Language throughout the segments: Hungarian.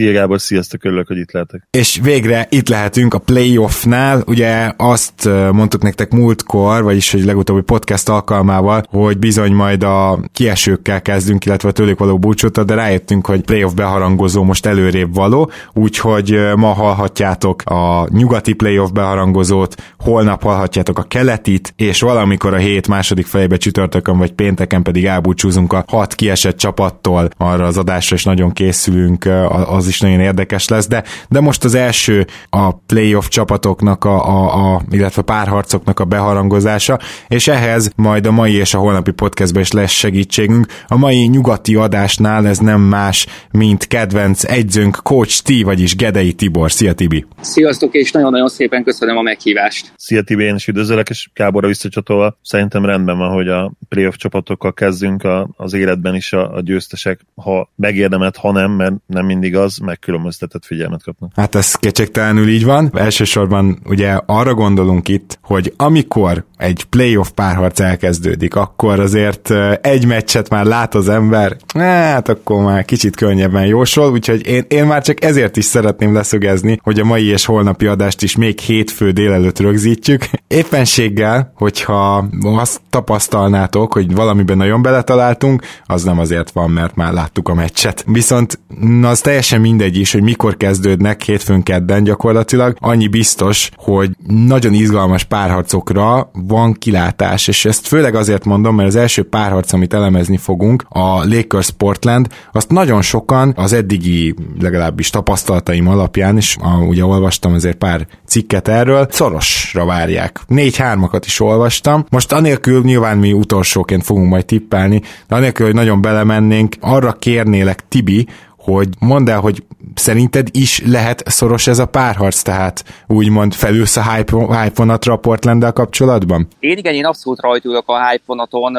Szia Gábor, sziasztok, örülök, hogy itt lehetek. És végre itt lehetünk a playoffnál, ugye azt mondtuk nektek múltkor, vagyis hogy legutóbbi podcast alkalmával, hogy bizony majd a kiesőkkel kezdünk, illetve tőlük való búcsút, de rájöttünk, hogy playoff beharangozó most előrébb való, úgyhogy ma hallhatjátok a nyugati playoff beharangozót, holnap hallhatjátok a keletit, és valamikor a hét második felébe csütörtökön vagy pénteken pedig elbúcsúzunk a hat kiesett csapattól. Arra az adásra, és nagyon készülünk az is nagyon érdekes lesz, de, de most az első a playoff csapatoknak, a, a, a, illetve párharcoknak a beharangozása, és ehhez majd a mai és a holnapi podcastben is lesz segítségünk. A mai nyugati adásnál ez nem más, mint kedvenc egyzőnk Coach T, vagyis Gedei Tibor. Szia Tibi! Sziasztok, és nagyon-nagyon szépen köszönöm a meghívást. Szia Tibi, én is üdvözlök, és Gáborra visszacsatolva. Szerintem rendben van, hogy a playoff csapatokkal kezdünk a, az életben is a, a győztesek, ha megérdemelt, ha nem, mert nem mindig az, megkülönböztetett figyelmet kapnak. Hát ez kétségtelenül így van. Elsősorban ugye arra gondolunk itt, hogy amikor egy playoff párharc elkezdődik, akkor azért egy meccset már lát az ember, hát akkor már kicsit könnyebben jósol, úgyhogy én, én már csak ezért is szeretném leszögezni, hogy a mai és holnapi adást is még hétfő délelőtt rögzítjük. Éppenséggel, hogyha azt tapasztalnátok, hogy valamiben nagyon beletaláltunk, az nem azért van, mert már láttuk a meccset. Viszont az teljesen mindegy is, hogy mikor kezdődnek hétfőn kedden gyakorlatilag. Annyi biztos, hogy nagyon izgalmas párharcokra van kilátás, és ezt főleg azért mondom, mert az első párharc, amit elemezni fogunk, a Lakers Portland, azt nagyon sokan az eddigi legalábbis tapasztalataim alapján a, ugye olvastam azért pár cikket erről, szorosra várják. Négy hármakat is olvastam. Most anélkül nyilván mi utolsóként fogunk majd tippelni, de anélkül, hogy nagyon belemennénk, arra kérnélek Tibi, hogy mondd el, hogy szerinted is lehet szoros ez a párharc, tehát úgymond felülsz a hype, vonatra a portland kapcsolatban? Én igen, én abszolút rajtulok a hype vonaton,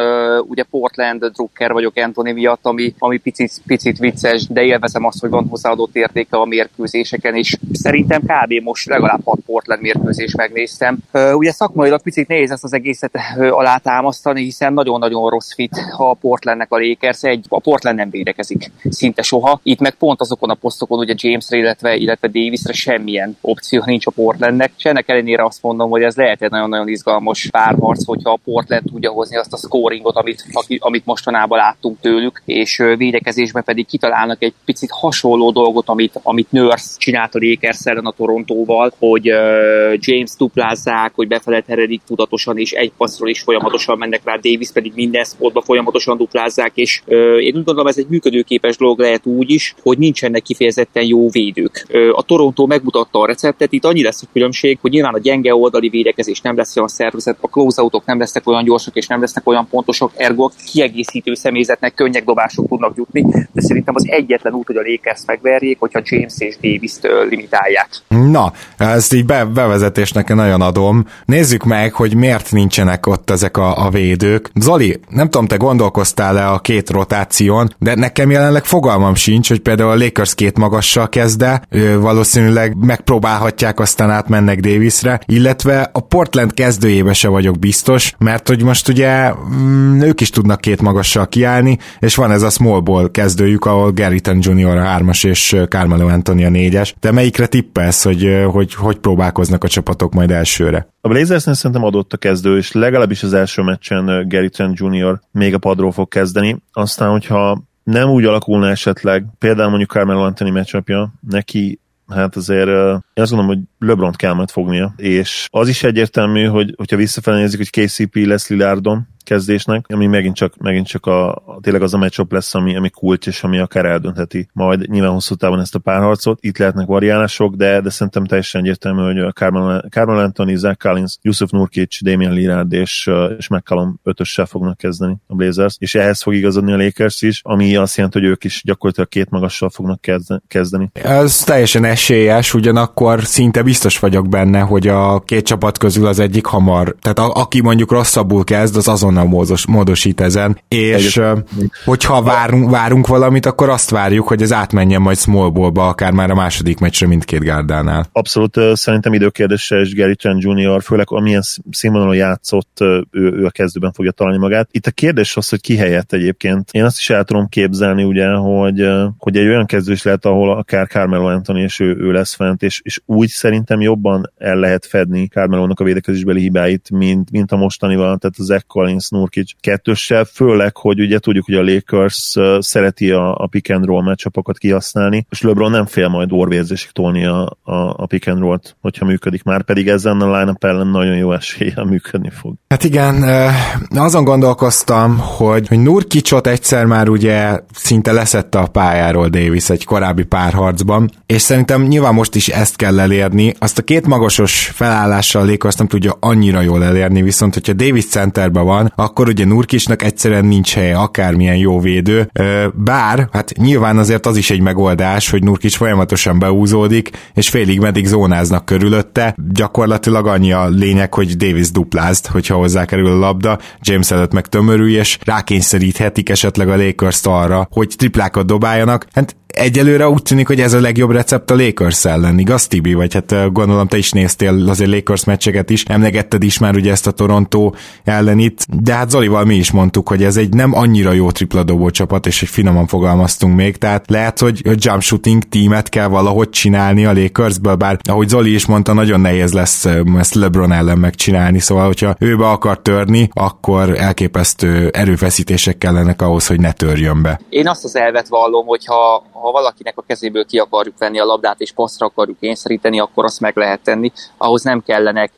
ugye Portland drukker vagyok Anthony miatt, ami, ami picit, picit vicces, de élvezem azt, hogy van hozzáadott értéke a mérkőzéseken, és szerintem kb. most legalább 6 Portland mérkőzés megnéztem. Ugye szakmailag picit nehéz ezt az egészet alátámasztani, hiszen nagyon-nagyon rossz fit a Portlandnek a Lakers, egy, a Portland nem védekezik szinte soha, itt meg pont azokon a posztokon, ugye Jamesre, illetve, illetve Davisre semmilyen opció nincs a Portlandnek, és ennek ellenére azt mondom, hogy ez lehet egy nagyon-nagyon izgalmas párharc, hogyha a Portland tudja hozni azt a scoringot, amit, amit mostanában láttunk tőlük, és védekezésben pedig kitalálnak egy picit hasonló dolgot, amit, amit Nurse csinált a Lakers ellen a Torontóval, hogy uh, James duplázzák, hogy befele teredik tudatosan, és egy passzról is folyamatosan mennek rá, Davis pedig minden spotba folyamatosan duplázzák, és uh, én úgy gondolom ez egy működőképes dolog lehet úgy is, hogy nincsenek kifejezetten jó védők. A Toronto megmutatta a receptet, itt annyi lesz a különbség, hogy nyilván a gyenge oldali védekezés nem lesz olyan szervezet, a closeoutok nem lesznek olyan gyorsak és nem lesznek olyan pontosak, ergo kiegészítő személyzetnek könnyek dobások tudnak jutni, de szerintem az egyetlen út, hogy a Lakers megverjék, hogyha James és Davis-t limitálják. Na, ezt így be, bevezetésnek nagyon adom. Nézzük meg, hogy miért nincsenek ott ezek a, a védők. Zoli, nem tudom, te gondolkoztál-e a két rotáción, de nekem jelenleg fogalmam sincs, hogy például a Lakers két magassal kezde, valószínűleg megpróbálhatják, aztán átmennek Davisre, illetve a Portland kezdőjébe se vagyok biztos, mert hogy most ugye mm, ők is tudnak két magassal kiállni, és van ez a small ball kezdőjük, ahol Garrison Jr. a hármas és Carmelo Anthony a négyes, de melyikre tippelsz, hogy, hogy hogy próbálkoznak a csapatok majd elsőre? A Blazersnél szerintem adott a kezdő, és legalábbis az első meccsen Trent Jr. még a padról fog kezdeni. Aztán, hogyha nem úgy alakulna esetleg, például mondjuk Carmelo Anthony matchupja, neki hát azért én azt gondolom, hogy LeBron kell majd fognia, és az is egyértelmű, hogy hogyha visszafelé nézzük, hogy KCP lesz Lillardon, kezdésnek, ami megint csak, megint csak a, a tényleg az a matchup lesz, ami, ami kulcs, és ami akár eldöntheti majd nyilván hosszú távon ezt a párharcot. Itt lehetnek variálások, de, de szerintem teljesen egyértelmű, hogy a Carmel, Carmel Anthony, Zach Collins, Yusuf Nurkic, Damian Lillard és, és McCallum ötössel fognak kezdeni a Blazers, és ehhez fog igazodni a Lakers is, ami azt jelenti, hogy ők is gyakorlatilag két magassal fognak kezdeni. Ez teljesen esélyes, ugyanakkor szinte biztos vagyok benne, hogy a két csapat közül az egyik hamar, tehát a, aki mondjuk rosszabbul kezd, az azonnal módos, módosít ezen, és Egyet. hogyha várunk, várunk valamit, akkor azt várjuk, hogy ez átmenjen majd small ballba, akár már a második meccsre mindkét gárdánál. Abszolút szerintem időkérdése, és Gary Trent Jr. főleg amilyen színvonalon játszott, ő, ő a kezdőben fogja találni magát. Itt a kérdés az, hogy ki helyett egyébként. Én azt is el tudom képzelni, ugye, hogy, hogy egy olyan kezdő is lehet, ahol akár Carmelo Anthony és ő, ő lesz fent, és, és úgy szerintem jobban el lehet fedni Carmelónak a védekezésbeli hibáit, mint, mint a mostanival, tehát az Zach Nurkic kettőssel, főleg, hogy ugye tudjuk, hogy a Lakers szereti a, a pick and roll meccsapokat kihasználni, és LeBron nem fél majd orvérzésig tolni a, a, a pick and roll-t, hogyha működik már, pedig ezen a line ellen nagyon jó eséllyel működni fog. Hát igen, azon gondolkoztam, hogy, hogy Nurkicsot egyszer már ugye szinte leszette a pályáról Davis egy korábbi párharcban, és szerintem nyilván most is ezt kell elérni. Azt a két magasos felállással Lakers nem tudja annyira jól elérni, viszont hogyha Davis centerben van, akkor ugye Nurkisnak egyszerűen nincs helye, akármilyen jó védő. Bár, hát nyilván azért az is egy megoldás, hogy Nurkic folyamatosan beúzódik, és félig meddig zónáznak körülötte. Gyakorlatilag annyi a lényeg, hogy Davis duplázt, hogyha hozzá kerül a labda, James előtt meg tömörülj, és rákényszeríthetik esetleg a Lakers arra, hogy triplákat dobáljanak. Hát egyelőre úgy tűnik, hogy ez a legjobb recept a Lakers ellen, igaz Tibi? Vagy hát gondolom te is néztél azért Lakers meccseket is, emlegetted is már ugye ezt a Toronto ellenit, de hát Zolival mi is mondtuk, hogy ez egy nem annyira jó tripla dobó csapat, és egy finoman fogalmaztunk még, tehát lehet, hogy a jump shooting tímet kell valahogy csinálni a Lakersből, bár ahogy Zoli is mondta, nagyon nehéz lesz ezt LeBron ellen megcsinálni, szóval hogyha ő be akar törni, akkor elképesztő erőfeszítések kellenek ahhoz, hogy ne törjön be. Én azt az elvet vallom, hogyha ha valakinek a kezéből ki akarjuk venni a labdát és passzra akarjuk kényszeríteni, akkor azt meg lehet tenni. Ahhoz nem kellenek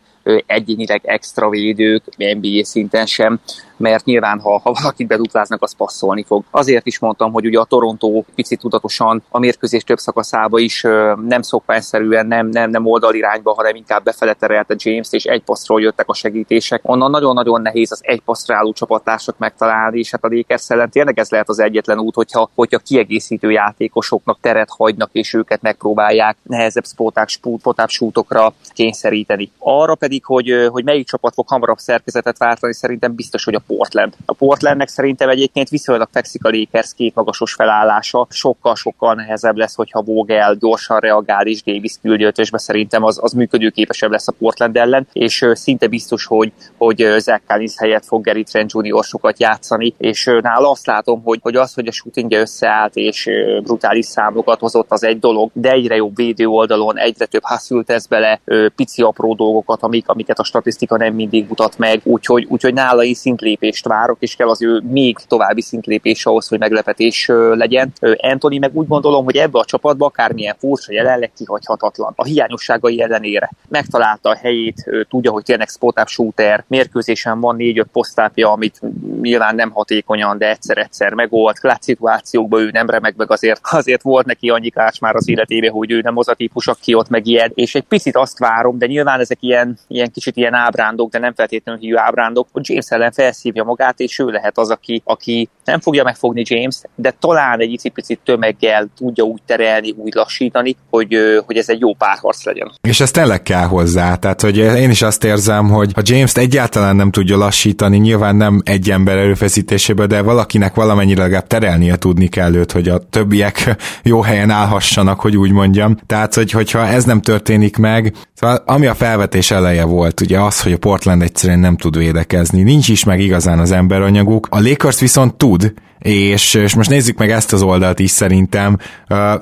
egyénileg extra védők, NBA szinten sem, mert nyilván, ha, ha valakit bedupláznak, az passzolni fog. Azért is mondtam, hogy ugye a Toronto picit tudatosan a mérkőzés több szakaszába is nem szokványszerűen, nem, nem, nem oldalirányba, hanem inkább befele terelte James, és egy passzról jöttek a segítések. Onnan nagyon-nagyon nehéz az egy passzra álló csapattársak megtalálni, és hát a Lakers ellen tényleg ez lehet az egyetlen út, hogyha, hogyha kiegészítő játékosoknak teret hagynak, és őket megpróbálják nehezebb spoták, spotább sútokra kényszeríteni. Arra pedig, hogy, hogy melyik csapat fog hamarabb szerkezetet váltani, szerintem biztos, hogy a Portland. A Portlandnek szerintem egyébként viszonylag fekszik a Lakers két magasos felállása. Sokkal-sokkal nehezebb lesz, hogyha Vogel gyorsan reagál és Davis küldi szerintem az, az működőképesebb lesz a Portland ellen, és szinte biztos, hogy, hogy Zach Collins helyett fog Gary Trent Jr. sokat játszani, és nála azt látom, hogy, hogy az, hogy a shootingja összeállt és brutális számokat hozott, az egy dolog, de egyre jobb védő oldalon, egyre több haszült tesz bele, pici apró dolgokat, amik, amiket a statisztika nem mindig mutat meg, úgyhogy, úgyhogy nála is szintlépés szintlépést várok, és kell az ő még további szintlépés ahhoz, hogy meglepetés legyen. Anthony meg úgy gondolom, hogy ebbe a csapatba akármilyen furcsa jelenleg kihagyhatatlan. A hiányosságai ellenére megtalálta a helyét, tudja, hogy tényleg spot shooter, mérkőzésen van négy-öt posztápja, amit nyilván nem hatékonyan, de egyszer-egyszer megold. Klát szituációkban ő nem remeg meg, azért, azért volt neki annyi kás már az életébe, hogy ő nem az a típus, aki ott meg ilyen. És egy picit azt várom, de nyilván ezek ilyen, ilyen kicsit ilyen ábrándok, de nem feltétlenül hívő ábrándok, hogy James ellen felszív felszívja magát, és ő lehet az, aki, aki nem fogja megfogni James, de talán egy icipicit tömeggel tudja úgy terelni, úgy lassítani, hogy, hogy ez egy jó párharc legyen. És ez tényleg kell hozzá, tehát hogy én is azt érzem, hogy a James-t egyáltalán nem tudja lassítani, nyilván nem egy ember erőfeszítéséből, de valakinek valamennyire legalább terelnie tudni kell őt, hogy a többiek jó helyen állhassanak, hogy úgy mondjam. Tehát, hogy, hogyha ez nem történik meg, szóval ami a felvetés eleje volt, ugye az, hogy a Portland egyszerűen nem tud védekezni, nincs is meg igazán az emberanyaguk. A Lakers viszont tud, és, és most nézzük meg ezt az oldalt is szerintem.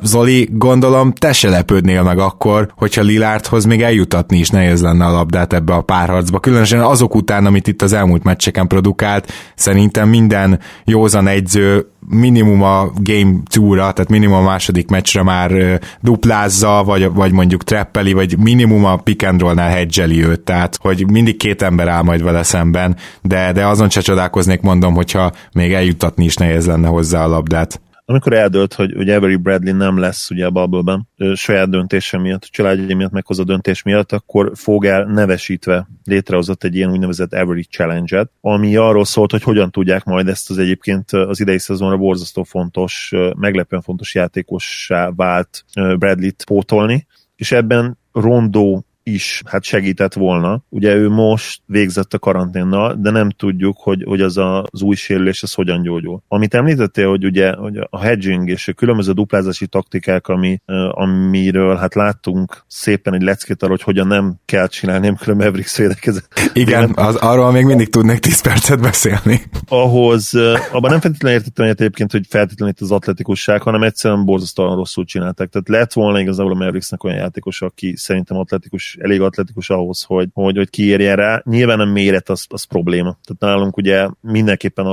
Zoli, gondolom te se lepődnél meg akkor, hogyha Lilárdhoz még eljutatni is nehéz lenne a labdát ebbe a párharcba. Különösen azok után, amit itt az elmúlt meccseken produkált, szerintem minden józan egyző minimum a game túra, tehát minimum a második meccsre már duplázza, vagy, vagy mondjuk treppeli, vagy minimum a pick and roll-nál hedgeli őt, tehát hogy mindig két ember áll majd vele szemben, de, de azon se csodálkoznék, mondom, hogyha még eljutatni is nehéz lenne hozzá a labdát. Amikor eldölt, hogy, hogy Avery Bradley nem lesz ugye a bubble saját döntése miatt, családja miatt meghozza döntés miatt, akkor Fogel nevesítve létrehozott egy ilyen úgynevezett Avery Challenge-et, ami arról szólt, hogy hogyan tudják majd ezt az egyébként az idei szezonra borzasztó fontos, meglepően fontos játékossá vált Bradley-t pótolni, és ebben Rondó is hát segített volna. Ugye ő most végzett a karanténnal, de nem tudjuk, hogy, hogy az a, az új sérülés az hogyan gyógyul. Amit említettél, hogy ugye hogy a hedging és a különböző duplázási taktikák, ami, amiről hát láttunk szépen egy leckét arra, hogy hogyan nem kell csinálni, amikor a Mavericks védekezett. Igen, az, arról még mindig tudnék 10 percet beszélni. Ahhoz, abban nem feltétlenül értettem egyébként, hogy feltétlenül itt az atletikusság, hanem egyszerűen borzasztóan rosszul csinálták. Tehát lett volna igazából a Mavericksnek olyan játékos, aki szerintem atletikus elég atletikus ahhoz, hogy, hogy, hogy kiérjen rá. Nyilván a méret az, az probléma. Tehát nálunk ugye mindenképpen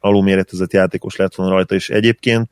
alulméretezett játékos lett volna rajta, és egyébként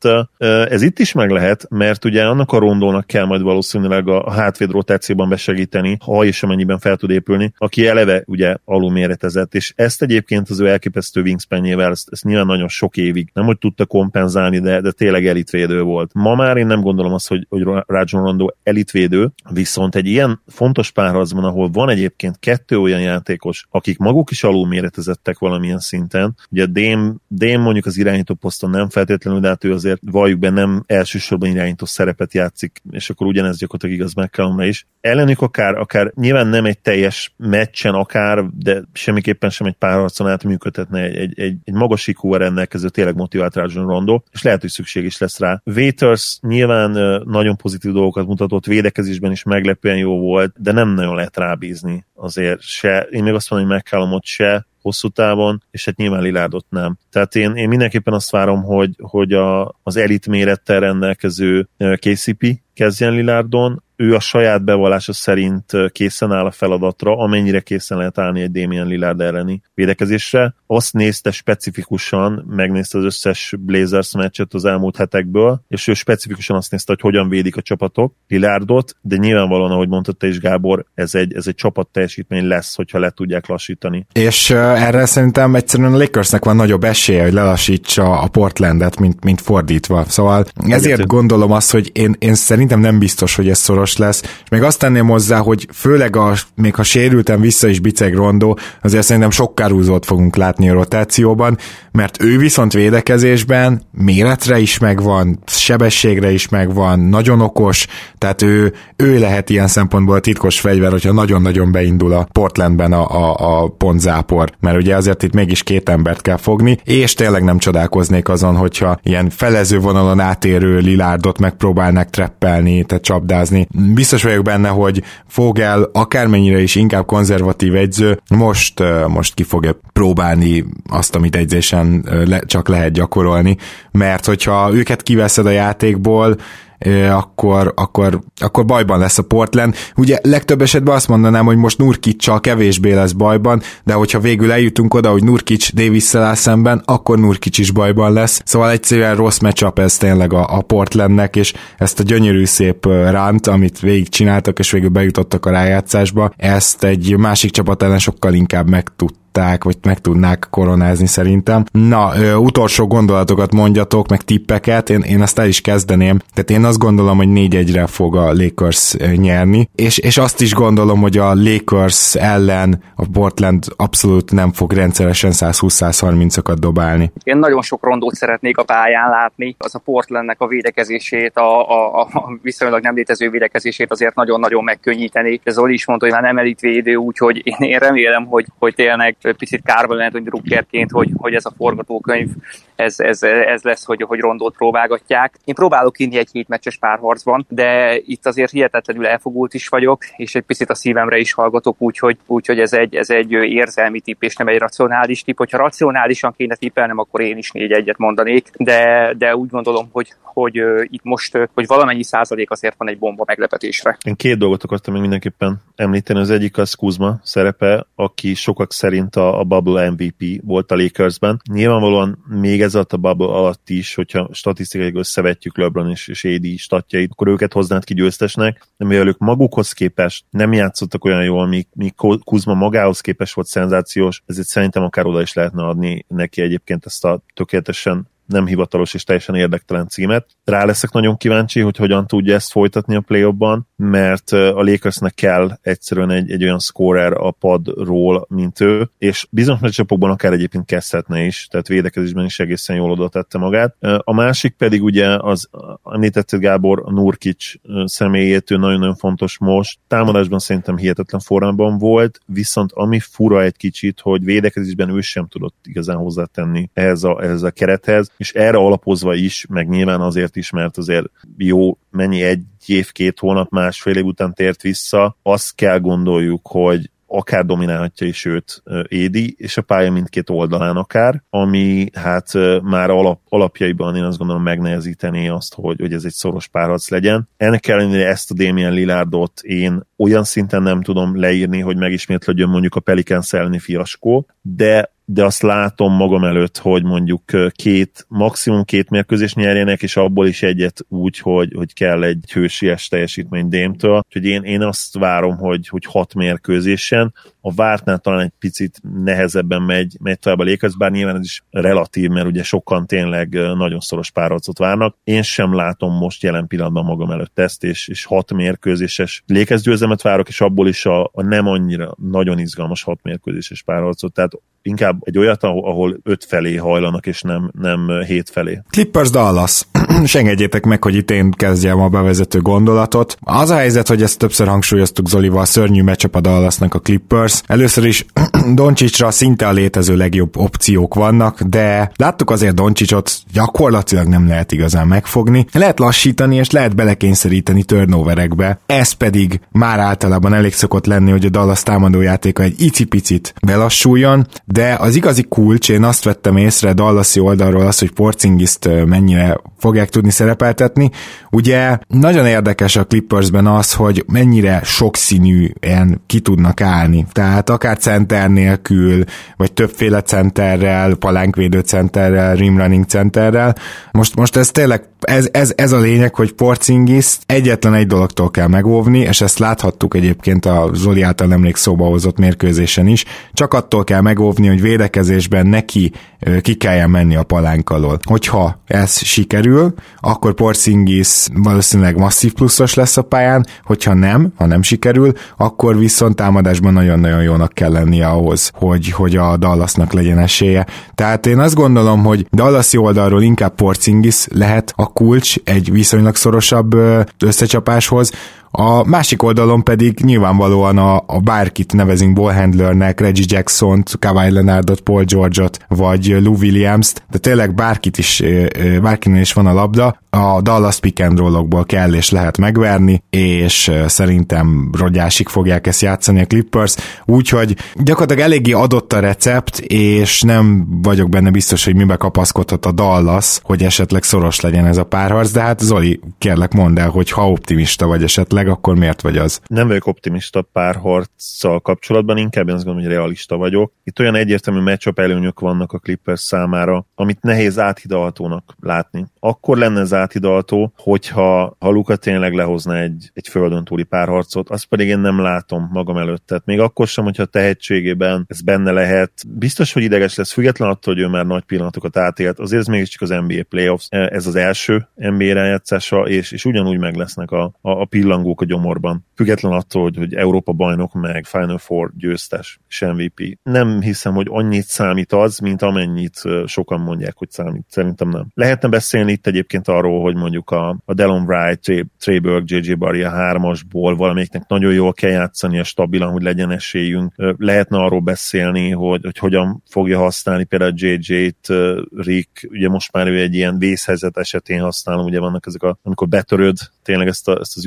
ez itt is meg lehet, mert ugye annak a rondónak kell majd valószínűleg a hátvéd rotációban besegíteni, ha és amennyiben fel tud épülni, aki eleve ugye alulméretezett, és ezt egyébként az ő elképesztő wingspanjével, ezt, ezt nyilván nagyon sok évig nem hogy tudta kompenzálni, de, de tényleg elitvédő volt. Ma már én nem gondolom azt, hogy, hogy Rajon Rondo elitvédő, viszont egy ilyen fontos fontos párharcban, ahol van egyébként kettő olyan játékos, akik maguk is alulméretezettek valamilyen szinten. Ugye Dém, Dém mondjuk az irányító poszton nem feltétlenül, de hát ő azért valljuk be nem elsősorban irányító szerepet játszik, és akkor ugyanez gyakorlatilag igaz McCallumra is. Ellenük akár, akár nyilván nem egy teljes meccsen akár, de semmiképpen sem egy párharcon át működhetne egy, egy, egy, egy magas iq rendelkező, tényleg motivált Rajon Rondo, és lehet, hogy szükség is lesz rá. Waiters nyilván nagyon pozitív dolgokat mutatott, védekezésben is meglepően jó volt, de nem nagyon lehet rábízni azért se. Én még azt mondom, hogy McCallumot se hosszú távon, és hát nyilván Lilárdot nem. Tehát én, én mindenképpen azt várom, hogy, hogy a, az elit mérettel rendelkező KCP kezdjen Lilárdon, ő a saját bevallása szerint készen áll a feladatra, amennyire készen lehet állni egy Damien Lillard elleni védekezésre. Azt nézte specifikusan, megnézte az összes Blazers meccset az elmúlt hetekből, és ő specifikusan azt nézte, hogy hogyan védik a csapatok Lillardot, de nyilvánvalóan, ahogy mondta te is Gábor, ez egy, ez egy csapat teljesítmény lesz, hogyha le tudják lassítani. És uh, erre szerintem egyszerűen a Lakersnek van nagyobb esélye, hogy lelassítsa a Portlandet, mint, mint fordítva. Szóval ezért gondolom azt, hogy én, én szerintem nem biztos, hogy ez szoros lesz, és még azt tenném hozzá, hogy főleg a, még ha sérültem vissza is Biceg Rondó, azért szerintem sok kárúzót fogunk látni a rotációban, mert ő viszont védekezésben méretre is megvan, sebességre is megvan, nagyon okos, tehát ő, ő lehet ilyen szempontból a titkos fegyver, hogyha nagyon-nagyon beindul a Portlandben a, a, a pontzápor, mert ugye azért itt mégis két embert kell fogni, és tényleg nem csodálkoznék azon, hogyha ilyen felező vonalon átérő Lilárdot megpróbálnak treppelni, tehát csapdázni. Biztos vagyok benne, hogy Fogel akármennyire is inkább konzervatív egyző, most, most ki fogja próbálni azt, amit egyzésen le, csak lehet gyakorolni, mert hogyha őket kiveszed a játékból, akkor, akkor, akkor bajban lesz a Portland. Ugye legtöbb esetben azt mondanám, hogy most Nurkic-sal kevésbé lesz bajban, de hogyha végül eljutunk oda, hogy Nurkic davis áll szemben, akkor Nurkic is bajban lesz. Szóval egyszerűen rossz matchup ez tényleg a, a Portlandnek, és ezt a gyönyörű szép ránt, amit végig csináltak, és végül bejutottak a rájátszásba, ezt egy másik csapat ellen sokkal inkább meg tud tudták, vagy meg tudnák koronázni szerintem. Na, ö, utolsó gondolatokat mondjatok, meg tippeket, én, én ezt el is kezdeném. Tehát én azt gondolom, hogy 4-1-re fog a Lakers nyerni, és, és azt is gondolom, hogy a Lakers ellen a Portland abszolút nem fog rendszeresen 120-130-akat dobálni. Én nagyon sok rondót szeretnék a pályán látni, az a Portlandnek a védekezését, a, a, a viszonylag nem létező védekezését azért nagyon-nagyon megkönnyíteni. Ez Zoli is mondta, hogy már nem elitvédő, úgyhogy én, én remélem, hogy, hogy tényleg picit kárba lehet, Druckerként, hogy, hogy ez a forgatókönyv, ez, ez, ez lesz, hogy, hogy rondót próbálgatják. Én próbálok inni egy hétmeccses párharcban, de itt azért hihetetlenül elfogult is vagyok, és egy picit a szívemre is hallgatok, úgyhogy, úgyhogy ez, egy, ez egy érzelmi tipp, és nem egy racionális tipp. Hogyha racionálisan kéne tippelnem, akkor én is négy egyet mondanék, de, de úgy gondolom, hogy, hogy itt most, hogy valamennyi százalék azért van egy bomba meglepetésre. Én két dolgot akartam még mindenképpen említeni. Az egyik az Kuzma szerepe, aki sokak szerint a, a Bubble MVP volt a Lakersben. Nyilvánvalóan még ez a Bubble alatt is, hogyha statisztikai összevetjük LeBron és, és AD statjait, akkor őket hoznád ki győztesnek, de mivel ők magukhoz képest nem játszottak olyan jól, míg, míg Kuzma magához képest volt szenzációs, ezért szerintem akár oda is lehetne adni neki egyébként ezt a tökéletesen nem hivatalos és teljesen érdektelen címet. Rá leszek nagyon kíváncsi, hogy hogyan tudja ezt folytatni a play mert a Lakersnek kell egyszerűen egy, egy olyan scorer a padról, mint ő, és bizonyos meccsapokban akár egyébként kezdhetne is, tehát védekezésben is egészen jól oda tette magát. A másik pedig ugye az említetted Gábor, a Nurkic személyét, ő nagyon-nagyon fontos most. Támadásban szerintem hihetetlen formában volt, viszont ami fura egy kicsit, hogy védekezésben ő sem tudott igazán hozzátenni ehhez a, ehhez a kerethez, és erre alapozva is, meg nyilván azért is, mert azért jó, mennyi egy év, két hónap, másfél év után tért vissza, azt kell gondoljuk, hogy akár dominálhatja is őt Édi, és a pálya mindkét oldalán akár, ami hát már alap, alapjaiban én azt gondolom megnehezíteni azt, hogy, hogy ez egy szoros párharc legyen. Ennek ellenére ezt a Damien Lillardot én olyan szinten nem tudom leírni, hogy megismétlődjön mondjuk a Pelicans elleni fiaskó, de de azt látom magam előtt, hogy mondjuk két, maximum két mérkőzés nyerjenek, és abból is egyet úgy, hogy, hogy kell egy hősies teljesítmény Démtől. Úgyhogy én, én azt várom, hogy, hogy hat mérkőzésen, a vártnál talán egy picit nehezebben megy, megy tovább a Lakers, bár nyilván ez is relatív, mert ugye sokan tényleg nagyon szoros párharcot várnak. Én sem látom most jelen pillanatban magam előtt ezt, és, és hat mérkőzéses Lakers győzelmet várok, és abból is a, a nem annyira nagyon izgalmas hat mérkőzéses párharcot, tehát inkább egy olyat, ahol öt felé hajlanak, és nem, nem hét felé. Clippers Dallas. és engedjétek meg, hogy itt én kezdjem a bevezető gondolatot. Az a helyzet, hogy ezt többször hangsúlyoztuk Zolival, szörnyű meccsap a Dallasnak a Clippers. Először is Doncsicsra szinte a létező legjobb opciók vannak, de láttuk azért Doncsicsot gyakorlatilag nem lehet igazán megfogni. Lehet lassítani, és lehet belekényszeríteni turnoverekbe. Ez pedig már általában elég szokott lenni, hogy a Dallas támadójátéka egy icipicit belassuljon, de az igazi kulcs, én azt vettem észre Dallasi oldalról az, hogy Porcingiszt mennyire fogják tudni szerepeltetni. Ugye nagyon érdekes a Clippersben az, hogy mennyire sokszínűen ki tudnak állni. Tehát akár center nélkül, vagy többféle centerrel, palánkvédő centerrel, rimrunning centerrel. Most, most ez tényleg ez, ez, ez a lényeg, hogy Porcingis egyetlen egy dologtól kell megóvni, és ezt láthattuk egyébként a Zoli által nemrég szóba hozott mérkőzésen is, csak attól kell megóvni, hogy védekezésben neki ki kelljen menni a palánk alól. Hogyha ez sikerül, akkor Porzingis valószínűleg masszív pluszos lesz a pályán, hogyha nem, ha nem sikerül, akkor viszont támadásban nagyon-nagyon jónak kell lennie ahhoz, hogy, hogy a Dallasnak legyen esélye. Tehát én azt gondolom, hogy Dallas oldalról inkább Porzingis lehet a kulcs egy viszonylag szorosabb összecsapáshoz, a másik oldalon pedig nyilvánvalóan a, a bárkit nevezünk ballhandlernek, Reggie Jackson, Kawhi Leonardot, Paul George-ot, vagy Lou Williams-t, de tényleg bárkit is, bárkinél is van a labda, a Dallas pick and roll kell és lehet megverni, és szerintem rogyásig fogják ezt játszani a Clippers, úgyhogy gyakorlatilag eléggé adott a recept, és nem vagyok benne biztos, hogy mibe kapaszkodhat a Dallas, hogy esetleg szoros legyen ez a párharc, de hát Zoli, kérlek mondd el, hogy ha optimista vagy esetleg, akkor miért vagy az? Nem vagyok optimista párharccal kapcsolatban, inkább én azt gondolom, hogy realista vagyok. Itt olyan egyértelmű matchup előnyök vannak a Clippers számára, amit nehéz áthidalhatónak látni. Akkor lenne ez áthidalható, hogyha ha Luka tényleg lehozna egy, egy földön túli párharcot, azt pedig én nem látom magam előtt. Tehát még akkor sem, hogyha tehetségében ez benne lehet. Biztos, hogy ideges lesz, független attól, hogy ő már nagy pillanatokat átélt, azért ez mégiscsak az NBA playoffs, ez az első NBA rájátszása, és, és ugyanúgy meg lesznek a, a, a pillangó rúgok a gyomorban. Független attól, hogy, hogy Európa bajnok meg Final Four győztes és MVP. Nem hiszem, hogy annyit számít az, mint amennyit sokan mondják, hogy számít. Szerintem nem. Lehetne beszélni itt egyébként arról, hogy mondjuk a, a Delon Wright, Trey, Burke, JJ Barry a hármasból valamelyiknek nagyon jól kell játszani, a stabilan, hogy legyen esélyünk. Lehetne arról beszélni, hogy, hogy hogyan fogja használni például JJ-t Rick, ugye most már ő egy ilyen vészhelyzet esetén használom, ugye vannak ezek a, amikor betöröd tényleg ezt, a, ezt az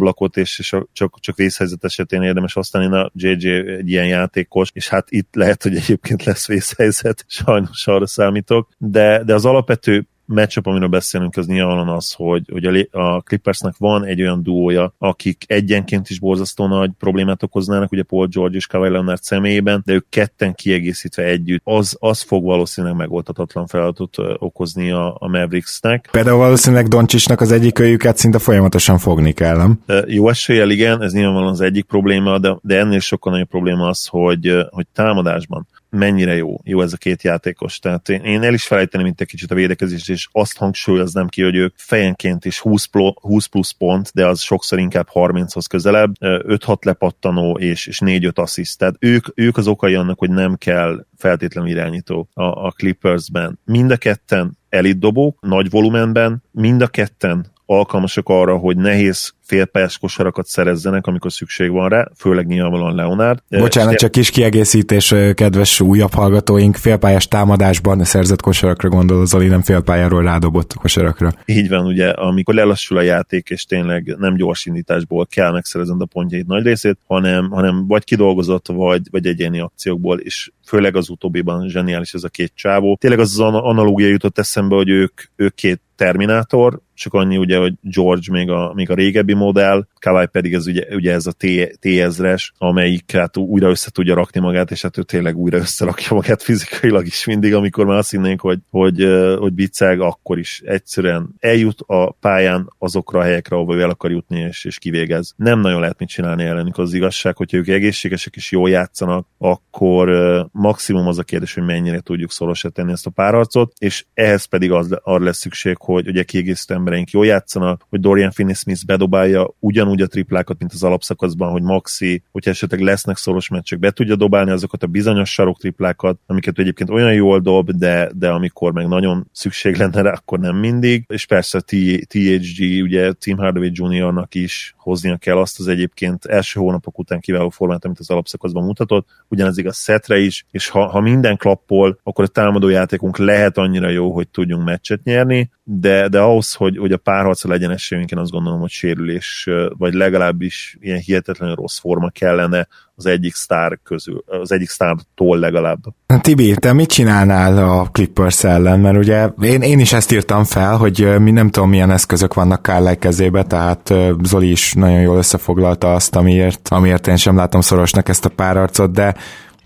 üvegablakot, és, és a, csak, csak vészhelyzet esetén érdemes használni, na JJ egy ilyen játékos, és hát itt lehet, hogy egyébként lesz vészhelyzet, sajnos arra számítok, de, de az alapvető matchup, amiről beszélünk, az nyilvánvalóan az, hogy, hogy a, a Clippersnek van egy olyan duója, akik egyenként is borzasztó nagy problémát okoznának, ugye Paul George és Kawhi Leonard személyében, de ők ketten kiegészítve együtt, az, az fog valószínűleg megoldhatatlan feladatot okozni a, a Mavericksnek. Például valószínűleg Doncsicsnak az egyik kölyüket szinte folyamatosan fogni kell, nem? Jó eséllyel igen, ez nyilvánvalóan az egyik probléma, de, de ennél sokkal nagyobb probléma az, hogy, hogy támadásban mennyire jó, jó ez a két játékos. Tehát én, én el is felejteném mint egy kicsit a védekezést, és azt hangsúlyoznám ki, hogy ők fejenként is 20, pl- 20 plusz pont, de az sokszor inkább 30-hoz közelebb, 5-6 lepattanó és, és 4-5 assziszt. Tehát ők, ők az okai annak, hogy nem kell feltétlenül irányító a, a Clippersben. Mind a ketten elitdobók, nagy volumenben, mind a ketten alkalmasak arra, hogy nehéz félpályás kosarakat szerezzenek, amikor szükség van rá, főleg nyilvánvalóan Leonard. Bocsánat, csak kis kiegészítés, kedves újabb hallgatóink, félpályás támadásban szerzett kosarakra gondol, az nem félpályáról rádobott kosarakra. Így van, ugye, amikor lelassul a játék, és tényleg nem gyors indításból kell megszerezned a pontjait nagy részét, hanem, hanem vagy kidolgozott, vagy, vagy egyéni akciókból, és főleg az utóbbiban zseniális ez a két csávó. Tényleg az az analógia jutott eszembe, hogy ők, ők két Terminátor, csak annyi ugye, hogy George még a, még a régebbi modell, Kawai pedig ez ugye, ugye ez a T-ezres, amelyik hát újra össze tudja rakni magát, és hát ő tényleg újra összerakja magát fizikailag is mindig, amikor már azt hinnénk, hogy, hogy, hogy bicceg, akkor is egyszerűen eljut a pályán azokra a helyekre, ahova ő el akar jutni, és, és kivégez. Nem nagyon lehet mit csinálni ellenük az igazság, hogyha ők egészségesek és jól játszanak, akkor maximum az a kérdés, hogy mennyire tudjuk szorosra tenni ezt a párharcot, és ehhez pedig az, arra lesz szükség, hogy ugye kiegészítő embereink jól játszanak, hogy Dorian Finney-Smith bedobálja ugyanúgy a triplákat, mint az alapszakaszban, hogy Maxi, hogyha esetleg lesznek szoros meccsek, be tudja dobálni azokat a bizonyos sarok triplákat, amiket egyébként olyan jól dob, de, de amikor meg nagyon szükség lenne rá, akkor nem mindig. És persze THG, ugye Tim Hardaway Jr.-nak is hoznia kell azt az egyébként első hónapok után kiváló formát, amit az alapszakaszban mutatott, ugyanez igaz szetre is, és ha, ha minden klappol, akkor a támadójátékunk lehet annyira jó, hogy tudjunk meccset nyerni, de, de ahhoz, hogy, hogy a párharca legyen esélyünk, én azt gondolom, hogy sérülés, vagy legalábbis ilyen hihetetlenül rossz forma kellene az egyik sztár közül, az egyik sztártól legalább. Tibi, te mit csinálnál a Clippers ellen? Mert ugye én, én is ezt írtam fel, hogy mi nem tudom milyen eszközök vannak Kárlej kezébe, tehát Zoli is nagyon jól összefoglalta azt, amiért, amiért én sem látom szorosnak ezt a párarcot, de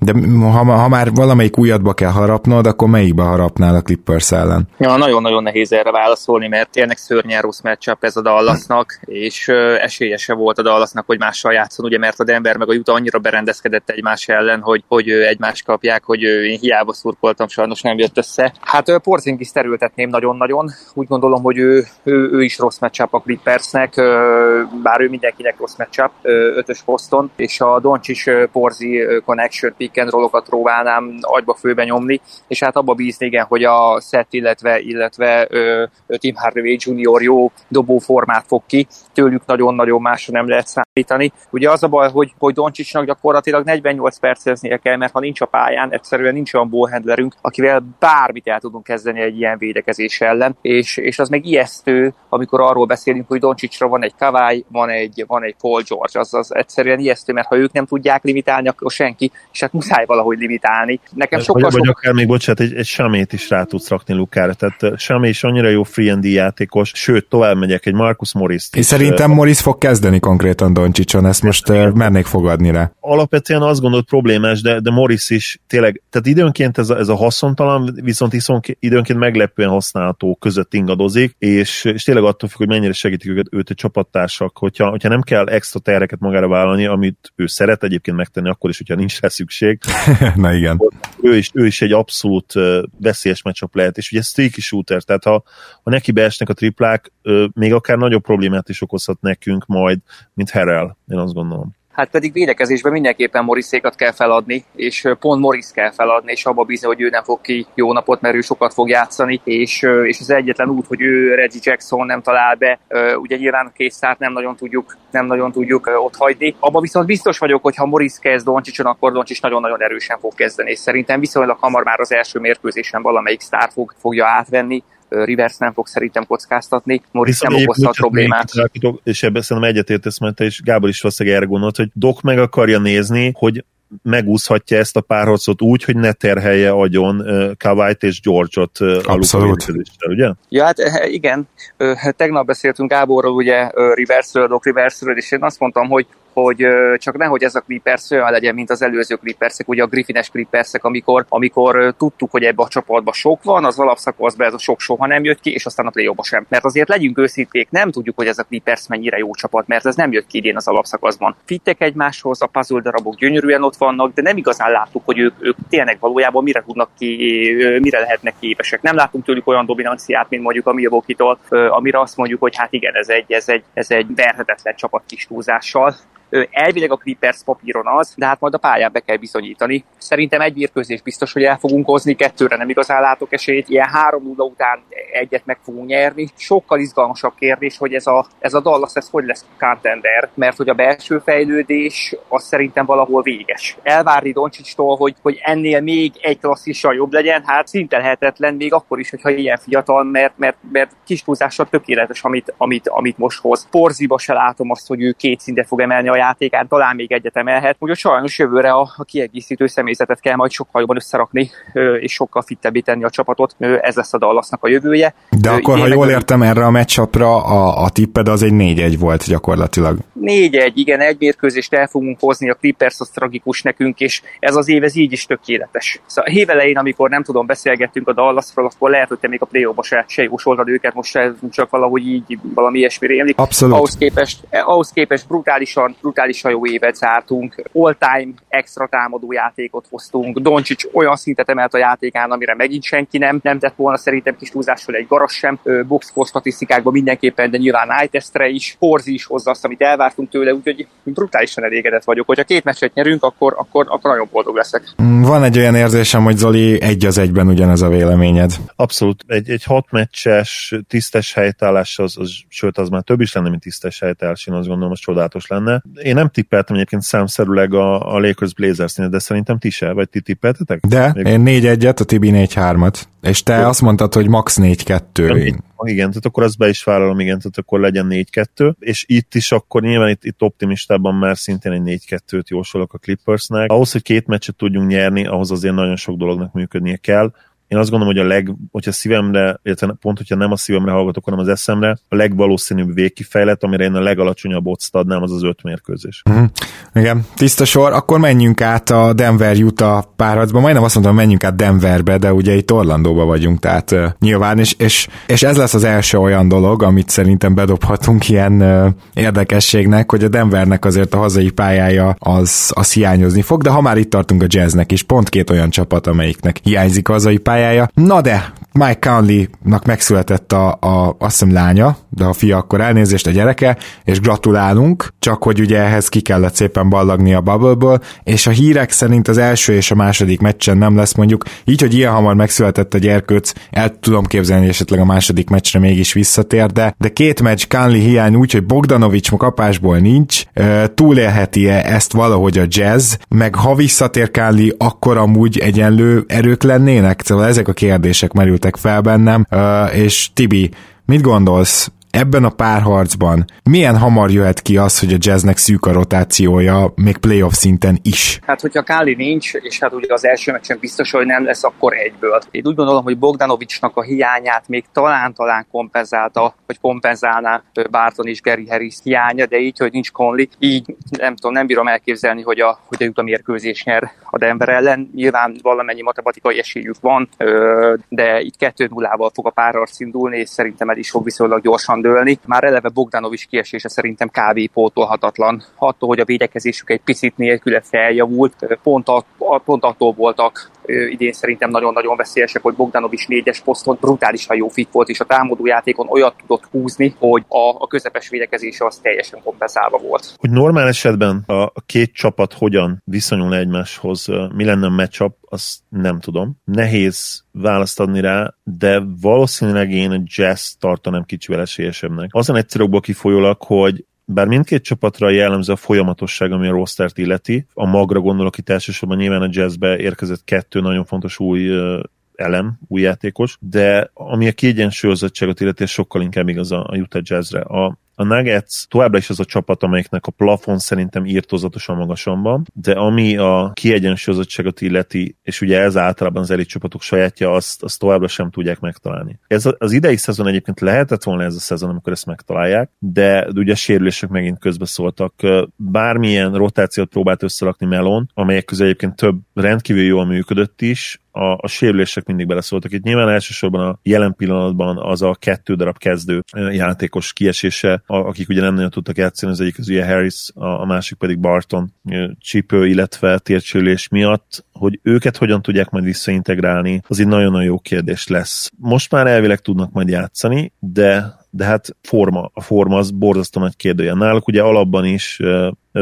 de ha, ha már valamelyik újatba kell harapnod, akkor melyikbe harapnál a Clippers ellen? Ja, nagyon-nagyon nehéz erre válaszolni, mert tényleg szörnyen rossz matchup ez a Dallasnak, és esélyese volt a Dallasnak, hogy mással játszon, ugye, mert a Denver meg a Utah annyira berendezkedett egymás ellen, hogy, hogy egymást kapják, hogy én hiába szurkoltam, sajnos nem jött össze. Hát Porzingis terültetném nagyon-nagyon. Úgy gondolom, hogy ő, ő, ő is rossz matchup a Clippersnek, bár ő mindenkinek rossz matchup ötös poszton, és a Doncsis Porzi connection pick and rollokat próbálnám agyba főbe nyomni, és hát abba bízni, igen, hogy a set, illetve, illetve ö, Tim Hardaway Junior jó dobóformát fog ki, tőlük nagyon-nagyon másra nem lehet számítani. Ugye az a baj, hogy, hogy Doncsicsnak gyakorlatilag 48 perceznie kell, mert ha nincs a pályán, egyszerűen nincs olyan ballhandlerünk, akivel bármit el tudunk kezdeni egy ilyen védekezés ellen, és, és az meg ijesztő, amikor arról beszélünk, hogy Doncsicsra van egy Kawai, van egy, van egy Paul George, az, az egyszerűen ijesztő, mert ha ők nem tudják limitálni, akkor senki, és hát muszáj valahogy limitálni. Nekem sokkal vagy, vagy akár még, bocsánat, egy, egy Samét is rá tudsz rakni Lukára, tehát Samé is annyira jó free and játékos, sőt, tovább megyek, egy Marcus morris És szerintem uh, Morris fog kezdeni konkrétan Doncsicson, ezt most uh, mernék fogadni rá. Alapvetően azt gondolod problémás, de, de Morris is tényleg, tehát időnként ez a, ez a haszontalan, viszont időnként meglepően használható között ingadozik, és, és tényleg attól függ, hogy mennyire segítik őket, őt a csapattársak, hogyha, hogyha nem kell extra terheket magára vállalni, amit ő szeret egyébként megtenni, akkor is, hogyha nincs rá szükség, rég. Na igen. Ő is, ő is egy abszolút veszélyes meccsap lehet, és ugye streaky shooter, tehát ha, ha neki beesnek a triplák, még akár nagyobb problémát is okozhat nekünk majd, mint Herrel, én azt gondolom. Hát pedig védekezésben mindenképpen Moriszékat kell feladni, és pont Morris kell feladni, és abba bízni, hogy ő nem fog ki jó napot, mert ő sokat fog játszani, és, és az egyetlen út, hogy ő Reggie Jackson nem talál be, ugye nyilván a készszárt nem nagyon tudjuk, nem nagyon tudjuk ott hagyni. Abba viszont biztos vagyok, hogy ha Morris kezd Doncsicson, akkor Doncsics nagyon-nagyon erősen fog kezdeni, és szerintem viszonylag hamar már az első mérkőzésen valamelyik sztár fog, fogja átvenni, Rivers nem fog szerintem kockáztatni, Morris nem okozhat problémát. És ebben szerintem egyetértesz, mert te és Gábor is valószínűleg erre gondolt, hogy Dok meg akarja nézni, hogy megúszhatja ezt a párharcot úgy, hogy ne terhelje agyon Kawait és George-ot Abszolút. ugye? Ja, hát eh, igen. Tegnap beszéltünk Gáborról, ugye Riversről, Doc Riversről, és én azt mondtam, hogy hogy csak nehogy ez a Clippers olyan legyen, mint az előző Clippersek, ugye a Griffines Clippersek, amikor, amikor tudtuk, hogy ebbe a csapatban sok van, az alapszakaszban ez a sok soha nem jött ki, és aztán a play sem. Mert azért legyünk őszinték, nem tudjuk, hogy ez a Clippers mennyire jó csapat, mert ez nem jött ki idén az alapszakaszban. Fittek egymáshoz, a puzzle darabok gyönyörűen ott vannak, de nem igazán láttuk, hogy ők, ők tényleg valójában mire tudnak ki, mire lehetnek képesek. Nem látunk tőlük olyan dominanciát, mint mondjuk a Milwaukee-tól, amire azt mondjuk, hogy hát igen, ez egy, ez egy, ez egy verhetetlen csapat kis túlzással. Elvileg a Clippers papíron az, de hát majd a pályán be kell bizonyítani. Szerintem egy mérkőzés biztos, hogy el fogunk hozni, kettőre nem igazán látok esélyt. Ilyen 3-0 után egyet meg fogunk nyerni. Sokkal izgalmasabb kérdés, hogy ez a, ez a Dallas ez hogy lesz contender, mert hogy a belső fejlődés az szerintem valahol véges. Elvárni Doncsicstól, hogy, hogy ennél még egy klasszissal jobb legyen, hát szinte lehetetlen, még akkor is, hogyha ilyen fiatal, mert, mert, mert kis tökéletes, amit, amit, amit most hoz. Porziba se látom azt, hogy ő két szintet fog emelni a játékát, talán még egyet emelhet. Úgyhogy sajnos jövőre a, a kiegészítő személyzetet kell majd sokkal jobban összerakni, és sokkal fittebbé tenni a csapatot. Ez lesz a Dallasnak a jövője. De akkor, ha jól értem, erre a meccsapra a, a tipped az egy 4-1 volt gyakorlatilag. 4-1, igen, egy mérkőzést el fogunk hozni, a Clippers az tragikus nekünk, és ez az év ez így is tökéletes. Szóval év elején, amikor nem tudom, beszélgettünk a Dallasról, akkor lehet, hogy te még a play se, se jósoltad őket, most csak valahogy így valami ilyesmi rémlik. Abszolút. Ahhoz képest, ahhoz képest brutálisan, brutálisan jó évet zártunk, all-time extra támadó játékot hoztunk, Doncsics olyan szintet emelt a játékán, amire megint senki nem, nem tett volna szerintem kis túlzással egy garas sem, boxkor statisztikákban mindenképpen, de nyilván eye is, Horzi is hozza azt, amit elvártunk tőle, úgyhogy brutálisan elégedett vagyok. Hogyha két meccset nyerünk, akkor, akkor, akkor nagyon boldog leszek. Mm, van egy olyan érzésem, hogy Zoli egy az egyben ugyanez a véleményed. Abszolút. Egy, egy hat meccses tisztes helytállás, az, az, sőt, az már több is lenne, mint tisztes helytállás, én azt gondolom, az csodálatos lenne. Én nem tippeltem egyébként számszerűleg a, a Lakers blazers de szerintem ti se, vagy ti tippeltetek? De, Még... én 4-1-et, a Tibi 4-3-at. És te Jó. azt mondtad, hogy max 4-2. Igen, tehát akkor azt be is vállalom, igen, tehát akkor legyen 4-2, és itt is akkor nyilván itt, itt optimistában már szintén egy 4-2-t jósolok a Clippersnek. Ahhoz, hogy két meccset tudjunk nyerni, ahhoz azért nagyon sok dolognak működnie kell én azt gondolom, hogy a leg, hogyha szívemre, illetve pont, hogyha nem a szívemre hallgatok, hanem az eszemre, a legvalószínűbb végkifejlet, amire én a legalacsonyabb ott adnám, az az öt mérkőzés. Uh-huh. Igen, tiszta sor. Akkor menjünk át a Denver-Utah párharcba. Majdnem azt mondtam, menjünk át Denverbe, de ugye itt Orlandóba vagyunk, tehát uh, nyilván, és, és, és ez lesz az első olyan dolog, amit szerintem bedobhatunk ilyen uh, érdekességnek, hogy a Denvernek azért a hazai pályája az, az hiányozni fog, de ha már itt tartunk a jazznek is, pont két olyan csapat, amelyiknek hiányzik a hazai pályája, pályája. Na de, Mike Conley-nak megszületett a, a, azt hiszem lánya, de a fia akkor elnézést a gyereke, és gratulálunk, csak hogy ugye ehhez ki kellett szépen ballagni a bubble és a hírek szerint az első és a második meccsen nem lesz mondjuk, így, hogy ilyen hamar megszületett a gyerkőc, el tudom képzelni, esetleg a második meccsre mégis visszatér, de, de két meccs Conley hiány úgy, hogy Bogdanovics kapásból nincs, túlélheti-e ezt valahogy a jazz, meg ha visszatér Conley, akkor amúgy egyenlő erők lennének? Szóval ezek a kérdések merültek fel bennem, és Tibi, mit gondolsz? Ebben a párharcban milyen hamar jöhet ki az, hogy a jazznek szűk a rotációja, még playoff szinten is? Hát, hogyha Káli nincs, és hát ugye az első meccsen biztos, hogy nem lesz, akkor egyből. Én úgy gondolom, hogy Bogdanovicsnak a hiányát még talán-talán kompenzálta, vagy kompenzálná Barton és Gary Harris hiánya, de így, hogy nincs Conley, így nem tudom, nem bírom elképzelni, hogy a, hogy a jutamérkőzés nyer a Denver ellen. Nyilván valamennyi matematikai esélyük van, de itt 2-0-val fog a párharc indulni, és szerintem el is fog viszonylag gyorsan dőlni. Már eleve Bogdanovics kiesése szerintem kb. pótolhatatlan. Attól, hogy a védekezésük egy picit nélküle feljavult, pont, a, pont attól voltak idén szerintem nagyon-nagyon veszélyesek, hogy Bogdanovics négyes poszton brutálisan jó fit volt, és a támadó játékon olyat tudott húzni, hogy a, a közepes védekezése az teljesen kompenzálva volt. Hogy normál esetben a két csapat hogyan viszonyul egymáshoz, mi lenne a matchup, azt nem tudom. Nehéz választ adni rá, de valószínűleg én a jazz tartanám kicsivel esélyesebbnek. Azon egyszerűből kifolyólag, hogy bár mindkét csapatra jellemző a folyamatosság, ami a rostert illeti, a magra gondolok itt elsősorban nyilván a jazzbe érkezett kettő nagyon fontos új elem, új játékos, de ami a kiegyensúlyozottságot illeti, sokkal inkább igaz a Utah Jazzre. A, a Nuggets továbbra is az a csapat, amelyiknek a plafon szerintem írtózatosan magasan van, de ami a kiegyensúlyozottságot illeti, és ugye ez általában az elit csapatok sajátja, azt, azt továbbra sem tudják megtalálni. Ez az idei szezon egyébként lehetett volna ez a szezon, amikor ezt megtalálják, de ugye a sérülések megint közbeszóltak. Bármilyen rotációt próbált összerakni Melon, amelyek közül egyébként több rendkívül jól működött is, a, a sérülések mindig beleszóltak. Itt nyilván elsősorban a jelen pillanatban az a kettő darab kezdő játékos kiesése, akik ugye nem nagyon tudtak játszani, az egyik az ugye Harris, a, a másik pedig Barton csípő, illetve térsérülés miatt, hogy őket hogyan tudják majd visszaintegrálni, az egy nagyon-nagyon jó kérdés lesz. Most már elvileg tudnak majd játszani, de de hát forma, a forma az borzasztó nagy kérdője. Náluk ugye alapban is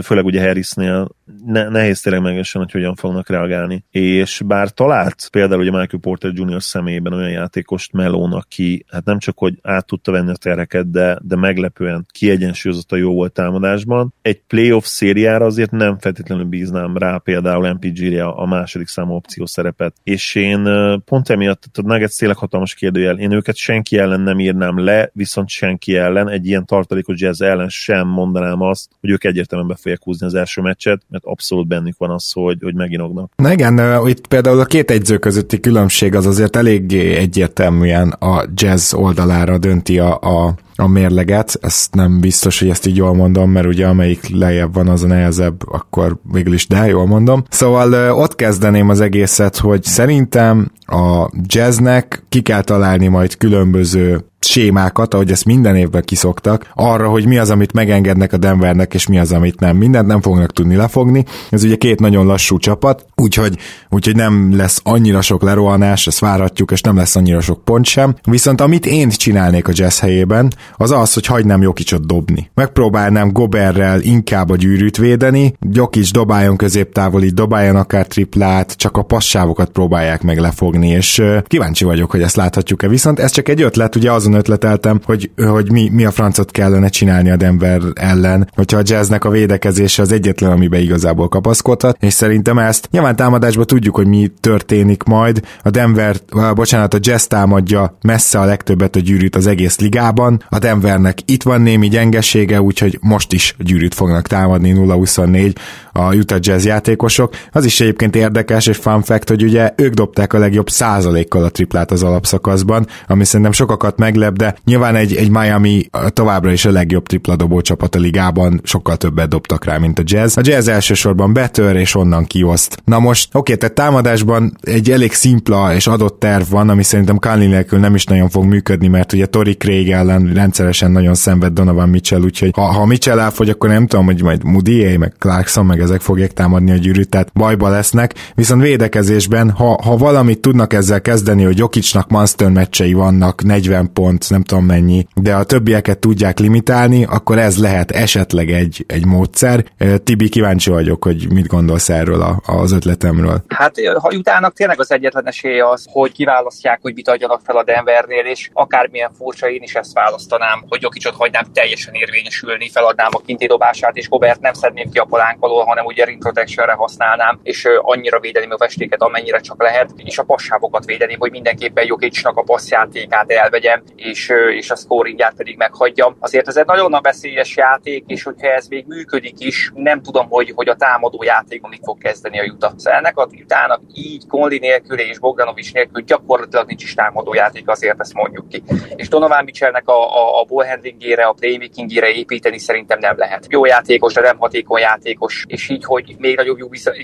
főleg ugye Harrisnél ne, nehéz tényleg megesen, hogy hogyan fognak reagálni. És bár talált például ugye Michael Porter Jr. személyében olyan játékost Melón, aki hát nem csak, hogy át tudta venni a tereket, de, de meglepően kiegyensúlyozott a jó volt támadásban. Egy playoff szériára azért nem feltétlenül bíznám rá például MPG-re a második számú opció szerepet. És én pont emiatt, a Nuggets tényleg hatalmas kérdőjel, én őket senki ellen nem írnám le, viszont senki ellen, egy ilyen tartalékos jazz ellen sem mondanám azt, hogy ők egyértelműen fogják húzni az első meccset, mert abszolút bennük van az, hogy, hogy meginognak. Na igen, itt például a két egyző közötti különbség az azért eléggé egyértelműen a jazz oldalára dönti a, a a mérleget, ezt nem biztos, hogy ezt így jól mondom, mert ugye amelyik lejjebb van, az a nehezebb, akkor végül is, de jól mondom. Szóval ott kezdeném az egészet, hogy szerintem a jazznek ki kell találni majd különböző sémákat, ahogy ezt minden évben kiszoktak, arra, hogy mi az, amit megengednek a Denvernek, és mi az, amit nem. Mindent nem fognak tudni lefogni. Ez ugye két nagyon lassú csapat, úgyhogy, úgyhogy nem lesz annyira sok lerohanás, ezt várhatjuk, és nem lesz annyira sok pont sem. Viszont amit én csinálnék a jazz helyében, az az, hogy hagynám Jokicsot dobni. Megpróbálnám Goberrel inkább a gyűrűt védeni, Jokic dobáljon középtávoli, dobáljon akár triplát, csak a passávokat próbálják meg lefogni, és kíváncsi vagyok, hogy ezt láthatjuk-e. Viszont ez csak egy ötlet, ugye azon ötleteltem, hogy, hogy mi, mi a francot kellene csinálni a Denver ellen, hogyha a jazznek a védekezése az egyetlen, amiben igazából kapaszkodhat, és szerintem ezt nyilván támadásban tudjuk, hogy mi történik majd. A Denver, bocsánat, a jazz támadja messze a legtöbbet a gyűrűt az egész ligában, a Denvernek itt van némi gyengesége, úgyhogy most is gyűrűt fognak támadni 0-24 a Utah Jazz játékosok. Az is egyébként érdekes és fun fact, hogy ugye ők dobták a legjobb százalékkal a triplát az alapszakaszban, ami szerintem sokakat meglep, de nyilván egy, egy Miami továbbra is a legjobb tripla dobó csapat a ligában, sokkal többet dobtak rá, mint a Jazz. A Jazz elsősorban betör és onnan kioszt. Na most, oké, tehát támadásban egy elég szimpla és adott terv van, ami szerintem Kánli nélkül nem is nagyon fog működni, mert ugye Tori Craig ellen rendszeresen nagyon szenved Donovan Mitchell, úgyhogy ha, ha Mitchell elfogy, akkor nem tudom, hogy majd Moody, meg Clarkson, meg ezek fogják támadni a gyűrűt, tehát bajba lesznek. Viszont védekezésben, ha, ha valamit tudnak ezzel kezdeni, hogy Jokicsnak monster meccsei vannak, 40 pont, nem tudom mennyi, de a többieket tudják limitálni, akkor ez lehet esetleg egy, egy módszer. Tibi, kíváncsi vagyok, hogy mit gondolsz erről a, az ötletemről. Hát ha jutának tényleg az egyetlen esély az, hogy kiválasztják, hogy mit adjanak fel a Denvernél, és akármilyen furcsa, én is ezt választanám, hogy Jokicsot hagynám teljesen érvényesülni, feladnám a kinti dobását, és Gobert nem szedném ki a palánk alól, hanem ugye ring protectionre használnám, és annyira védeném a festéket, amennyire csak lehet, és a passávokat védeném, hogy mindenképpen Jokicsnak a passzjátékát elvegyem, és, és a scoringját pedig meghagyjam. Azért ez egy nagyon nagy veszélyes játék, és hogyha ez még működik is, nem tudom, hogy, hogy a támadó játékon mit fog kezdeni a Utah. Szóval ennek a Utahnak így Conley nélkül és Bogdanovics nélkül gyakorlatilag nincs is támadó játék, azért ezt mondjuk ki. És Donovan Mitchellnek a, a, a ballhandlingére, a playmakingére építeni szerintem nem lehet. Jó játékos, de nem hatékony játékos, és így, hogy még nagyobb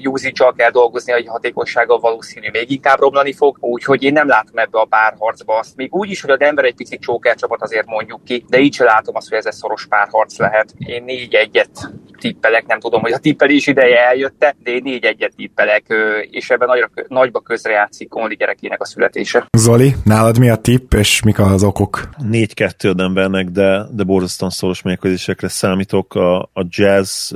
usage kell dolgozni, hogy hatékonysággal valószínű még inkább romlani fog, úgyhogy én nem látom ebbe a párharcba azt. Még úgy is, hogy a Denver egy pici csóker csapat, azért mondjuk ki, de így se látom azt, hogy ez egy szoros párharc lehet. Én négy egyet tippelek, nem tudom, hogy a tippelés ideje eljötte, de én négy egyet tippelek, és ebben nagyra, nagyba közre játszik Conley gyerekének a születése. Zoli, nálad mi a tipp, és mik az okok? 4-2 embernek, de, de borzasztóan szoros mérkőzésekre számítok. A, a jazz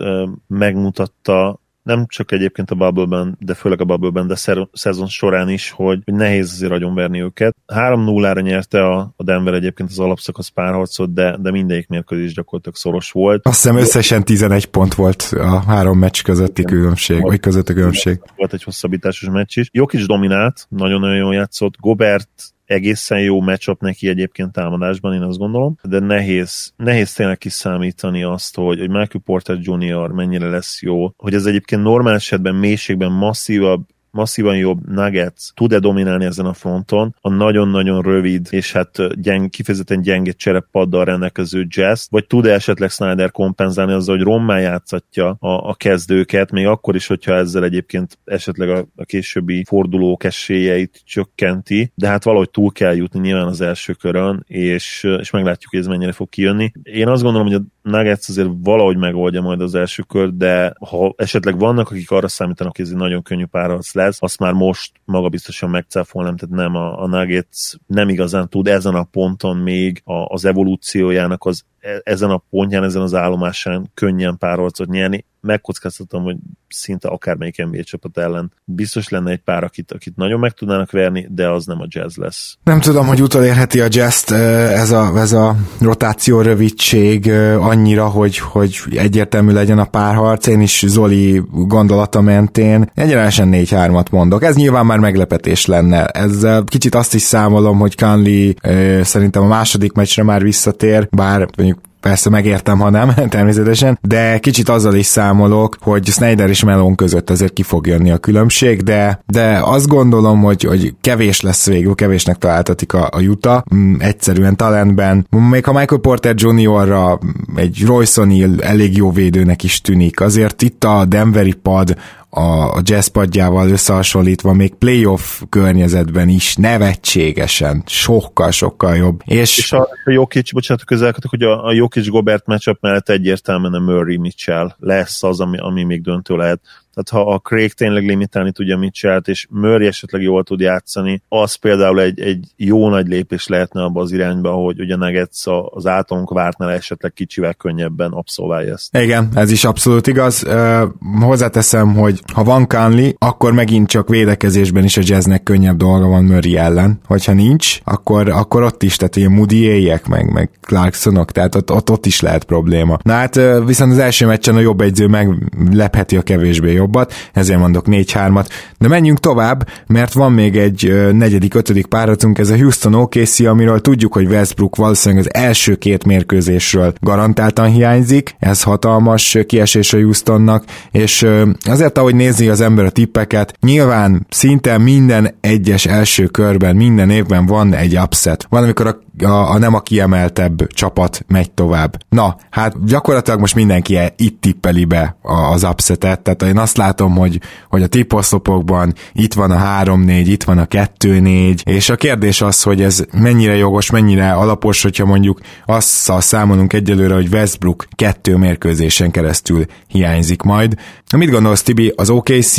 megmutatta nem csak egyébként a bubble de főleg a bubble de szer- szezon során is, hogy, hogy nehéz azért agyonverni őket. 3-0-ra nyerte a, a Denver egyébként az alapszakasz párharcot, de, de mindegyik mérkőzés gyakorlatilag szoros volt. Azt hiszem összesen 11 pont volt a három meccs közötti különbség, vagy között a különbség. Volt egy hosszabbításos meccs is. Jokic dominált, nagyon-nagyon jól játszott. Gobert egészen jó matchup neki egyébként támadásban, én azt gondolom, de nehéz, nehéz tényleg kiszámítani azt, hogy, hogy Michael Porter Jr. mennyire lesz jó, hogy ez egyébként normál esetben mélységben masszívabb masszívan jobb Nuggets tud-e dominálni ezen a fronton, a nagyon-nagyon rövid és hát gyeng, kifejezetten gyenge cserepaddal rendelkező jazz, vagy tud-e esetleg Snyder kompenzálni azzal, hogy rommá játszatja a, a kezdőket, még akkor is, hogyha ezzel egyébként esetleg a, a későbbi fordulók esélyeit csökkenti, de hát valahogy túl kell jutni nyilván az első körön, és, és meglátjuk, hogy ez mennyire fog kijönni. Én azt gondolom, hogy a Nuggets azért valahogy megoldja majd az első kör, de ha esetleg vannak, akik arra számítanak, hogy ez egy nagyon könnyű párharc lesz, azt már most magabiztosan megcáfolnám, tehát nem a, a Nuggets nem igazán tud ezen a ponton még a, az evolúciójának az e, ezen a pontján, ezen az állomásán könnyen párharcot nyerni megkockáztatom, hogy szinte akármelyik NBA csapat ellen biztos lenne egy pár, akit, akit nagyon meg tudnának verni, de az nem a jazz lesz. Nem tudom, hogy utolérheti a jazz ez a, ez a rotáció rövidség annyira, hogy, hogy egyértelmű legyen a párharc. Én is Zoli gondolata mentén egyenesen 4-3-at mondok. Ez nyilván már meglepetés lenne. Ezzel kicsit azt is számolom, hogy Kanli szerintem a második meccsre már visszatér, bár mondjuk Persze megértem, ha nem, természetesen, de kicsit azzal is számolok, hogy Snyder és Melon között azért ki fog jönni a különbség, de, de azt gondolom, hogy, hogy kevés lesz végül, kevésnek találtatik a, a Utah, mm, egyszerűen talentben. Még ha Michael Porter Jr.-ra egy Royce O'Neal elég jó védőnek is tűnik, azért itt a Denveri pad a, jazz padjával összehasonlítva még playoff környezetben is nevetségesen, sokkal-sokkal jobb. És, és a, a Jokic, bocsánat, közelkötök, hogy a, a Jokic Gobert matchup mellett egyértelműen a Murray Mitchell lesz az, ami, ami még döntő lehet. Tehát ha a Craig tényleg limitálni tudja Mitchell-t, és Murray esetleg jól tud játszani, az például egy, egy jó nagy lépés lehetne abba az irányba, hogy ugye Nuggets az általunk vártnál esetleg kicsivel könnyebben abszolválja ezt. Igen, ez is abszolút igaz. Uh, hozzáteszem, hogy ha van Conley, akkor megint csak védekezésben is a jazznek könnyebb dolga van Murray ellen. Hogyha nincs, akkor, akkor ott is, tehát ilyen moody meg, meg Clarksonok, tehát ott, ott, ott is lehet probléma. Na hát viszont az első meccsen a jobb egyző meglepheti a kevésbé jobbat, ezért mondok 4-3-at. De menjünk tovább, mert van még egy negyedik, ötödik páratunk, ez a Houston OKC, amiről tudjuk, hogy Westbrook valószínűleg az első két mérkőzésről garantáltan hiányzik, ez hatalmas kiesés a Houstonnak, és azért, ahogy nézi az ember a tippeket, nyilván szinte minden egyes első körben, minden évben van egy upset. Van, amikor a a, a nem a kiemeltebb csapat megy tovább. Na, hát gyakorlatilag most mindenki itt tippeli be az upsetet, tehát én azt látom, hogy, hogy a tipposzlopokban itt van a 3-4, itt van a 2-4, és a kérdés az, hogy ez mennyire jogos, mennyire alapos, hogyha mondjuk azzal számolunk egyelőre, hogy Westbrook kettő mérkőzésen keresztül hiányzik majd. Mit gondolsz, Tibi, az OKC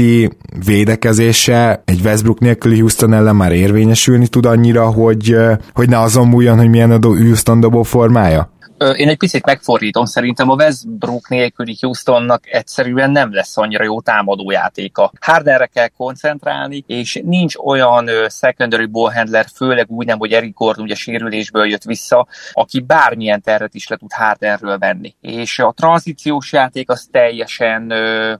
védekezése egy Westbrook nélküli Houston ellen már érvényesülni tud annyira, hogy, hogy ne azon múljon, hogy milyen a Houston dobó formája? Én egy picit megfordítom, szerintem a Westbrook nélküli Houstonnak egyszerűen nem lesz annyira jó támadójátéka. Hardenre kell koncentrálni, és nincs olyan secondary ballhandler, főleg úgy nem, hogy Eric Gordon ugye sérülésből jött vissza, aki bármilyen terret is le tud Hardenről venni. És a tranzíciós játék az teljesen,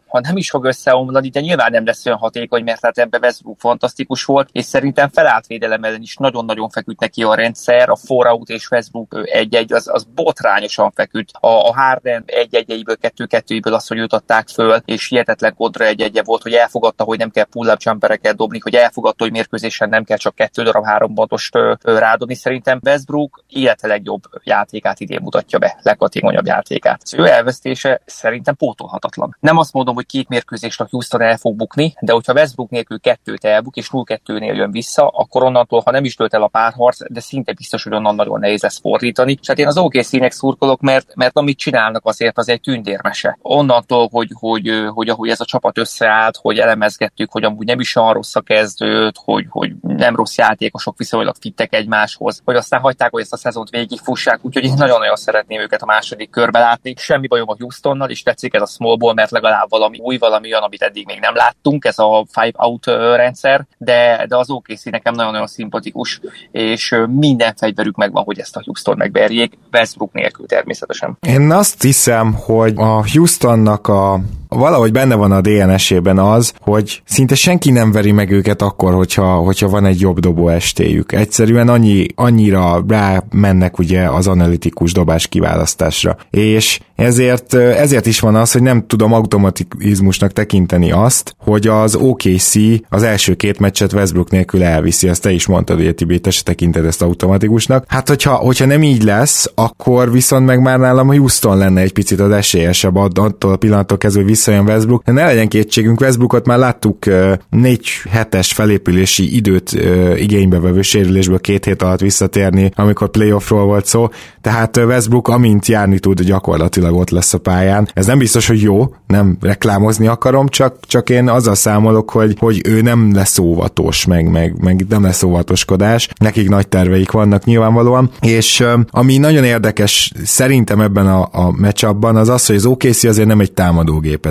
ha nem is fog összeomlani, de nyilván nem lesz olyan hatékony, mert hát ebbe Westbrook fantasztikus volt, és szerintem felállt védelem ellen is nagyon-nagyon feküdt neki a rendszer, a four out és Westbrook egy-egy, az, az bot botrányosan feküdt. A, a Harden egy-egy-egyből, kettő-kettőiből azt, hogy őt adták föl, és hihetetlen kontra egy-egye volt, hogy elfogadta, hogy nem kell pull-up jumpereket dobni, hogy elfogadta, hogy mérkőzésen nem kell csak kettő darab három pontost rádobni. Szerintem Westbrook élete legjobb játékát idén mutatja be, leghatékonyabb játékát. Az ő elvesztése szerintem pótolhatatlan. Nem azt mondom, hogy két mérkőzést a Houston el fog bukni, de hogyha Westbrook nélkül kettőt elbuk, és 0-2-nél jön vissza, akkor onnantól, ha nem is tölt el a párharc, de szinte biztos, hogy onnan nagyon nehéz lesz fordítani. És hát én az OKC-nek szurkolok, mert, mert amit csinálnak azért az egy tündérmese. Onnantól, hogy, hogy, hogy, ahogy ez a csapat összeállt, hogy elemezgettük, hogy amúgy nem is olyan rossz a kezdőt, hogy, hogy nem rossz játékosok viszonylag fittek egymáshoz, hogy aztán hagyták, hogy ezt a szezont végigfussák, úgyhogy én nagyon-nagyon szeretném őket a második körbe látni. Semmi bajom a Houstonnal, és tetszik ez a small ball, mert legalább valami új, valami olyan, amit eddig még nem láttunk, ez a five out rendszer, de, de az OKC nekem nagyon-nagyon szimpatikus, és minden fegyverük megvan, hogy ezt a Houston megverjék, Westbrook nélkül természetesen. Én azt hiszem, hogy a Houstonnak a valahogy benne van a DNS-ében az, hogy szinte senki nem veri meg őket akkor, hogyha, hogyha van egy jobb dobó estéjük. Egyszerűen annyi, annyira rá mennek ugye az analitikus dobás kiválasztásra. És ezért, ezért is van az, hogy nem tudom automatizmusnak tekinteni azt, hogy az OKC az első két meccset Westbrook nélkül elviszi, ezt te is mondtad, hogy Tibi, te se tekinted ezt automatikusnak. Hát, hogyha, hogyha nem így lesz, akkor viszont meg már nálam a Houston lenne egy picit az esélyesebb attól a pillanattól kezdve visszajön Westbrook. De ne legyen kétségünk, Westbrookot már láttuk négy hetes felépülési időt igénybe sérülésből két hét alatt visszatérni, amikor playoffról volt szó, tehát Westbrook amint járni tud gyakorlatilag ott lesz a pályán. Ez nem biztos, hogy jó, nem reklámozni akarom, csak, csak én azzal számolok, hogy, hogy ő nem lesz óvatos, meg, meg, meg nem lesz óvatoskodás. Nekik nagy terveik vannak nyilvánvalóan, és ami nagyon érdekes szerintem ebben a, a matchupban az az, hogy az OKC azért nem egy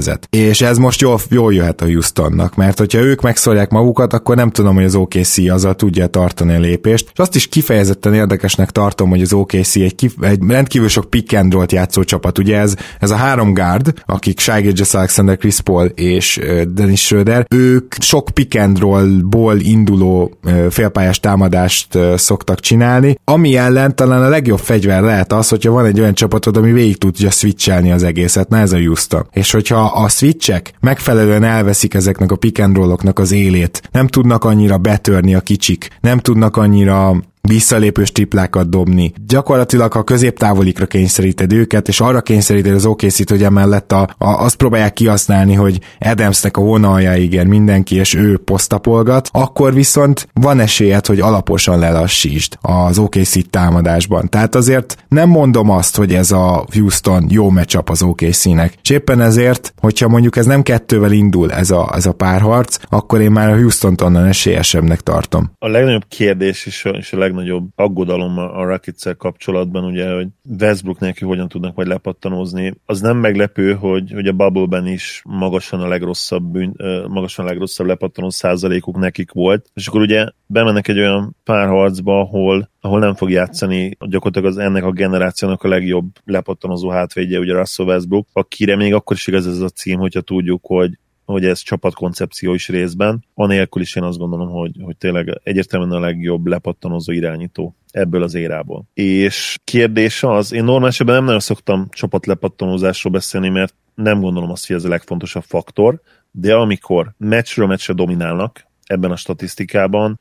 támadógépezet. És ez most jól, jól jöhet a Houstonnak, mert hogyha ők megszólják magukat, akkor nem tudom, hogy az OKC azzal tudja tartani a lépést. És azt is kifejezetten érdekesnek tartom, hogy az OKC egy, kif- egy rendkívül sok pick and roll játszó csapat. Ugye ez, ez a három guard, akik Shai Gilgeous Alexander, Chris Paul és Dennis Schröder, ők sok pick and roll-ból induló félpályás támadást szoktak csinálni, ami ellen talán a legjobb fegyver lehet az, hogyha van egy olyan csapatod, ami végig tudja switchelni az egészet, na ez a Houston. És hogyha a switchek megfelelően elveszik ezeknek a pick and az élét, nem tudnak annyira betörni a kicsik, nem tudnak annyira visszalépős triplákat dobni. Gyakorlatilag, ha középtávolikra kényszeríted őket, és arra kényszeríted az okc hogy emellett a, a, azt próbálják kihasználni, hogy Adamsnek a vonaljáig ér mindenki, és ő posztapolgat, akkor viszont van esélyed, hogy alaposan lelassítsd az OKC támadásban. Tehát azért nem mondom azt, hogy ez a Houston jó meccsap az OKC-nek. És éppen ezért, hogyha mondjuk ez nem kettővel indul ez a, ez a párharc, akkor én már a Houston-t onnan esélyesebbnek tartom. A legnagyobb kérdés és a, és a leg legnagyobb aggodalom a rockets kapcsolatban, ugye, hogy Westbrook neki hogyan tudnak majd lepattanózni. Az nem meglepő, hogy, hogy a Bubble-ben is magasan a legrosszabb, bűn, magasan a legrosszabb lepattanó százalékuk nekik volt. És akkor ugye bemennek egy olyan párharcba, ahol ahol nem fog játszani gyakorlatilag az ennek a generációnak a legjobb lepattanozó hátvédje, ugye Russell Westbrook, akire még akkor is igaz ez a cím, hogyha tudjuk, hogy hogy ez csapatkoncepció is részben. Anélkül is én azt gondolom, hogy, hogy tényleg egyértelműen a legjobb lepattanozó irányító ebből az érából. És kérdés az, én normálisan nem nagyon szoktam csapatlepattanózásról beszélni, mert nem gondolom azt, hogy ez a legfontosabb faktor, de amikor meccsről meccsre dominálnak, ebben a statisztikában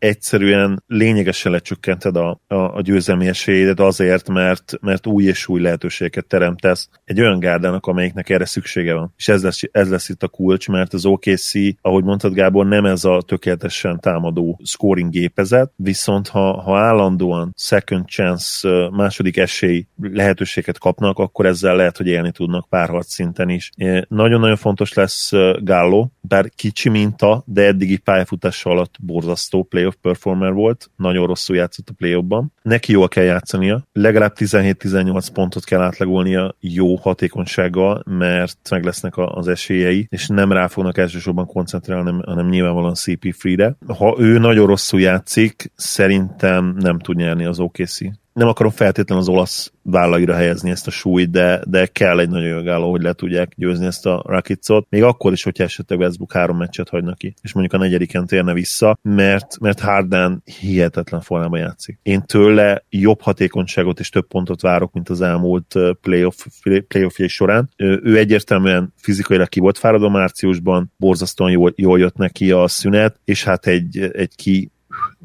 egyszerűen lényegesen lecsökkented a, a, a győzelmi esélyed azért, mert, mert új és új lehetőségeket teremtesz egy olyan gárdának, amelyiknek erre szüksége van. És ez lesz, ez lesz itt a kulcs, mert az OKC, ahogy mondtad Gábor, nem ez a tökéletesen támadó scoring gépezet, viszont ha, ha állandóan second chance, második esély lehetőséget kapnak, akkor ezzel lehet, hogy élni tudnak párharc szinten is. Nagyon-nagyon fontos lesz Gallo, bár kicsi minta, de eddigi pályafutása alatt borzasztó play playoff performer volt, nagyon rosszul játszott a playoffban. Neki jól kell játszania, legalább 17-18 pontot kell átlagolnia jó hatékonysággal, mert meg lesznek az esélyei, és nem rá fognak elsősorban koncentrálni, hanem, hanem nyilvánvalóan CP3-re. Ha ő nagyon rosszul játszik, szerintem nem tud nyerni az OKC nem akarom feltétlenül az olasz vállaira helyezni ezt a súlyt, de, de kell egy nagyon jogálló, hogy le tudják győzni ezt a Rakicot, még akkor is, hogyha esetleg Westbrook három meccset hagynak ki, és mondjuk a negyediken térne vissza, mert, mert Harden hihetetlen formában játszik. Én tőle jobb hatékonyságot és több pontot várok, mint az elmúlt playoff, playoff során. Ő egyértelműen fizikailag ki volt fáradó márciusban, borzasztóan jól, jól jött neki a szünet, és hát egy, egy ki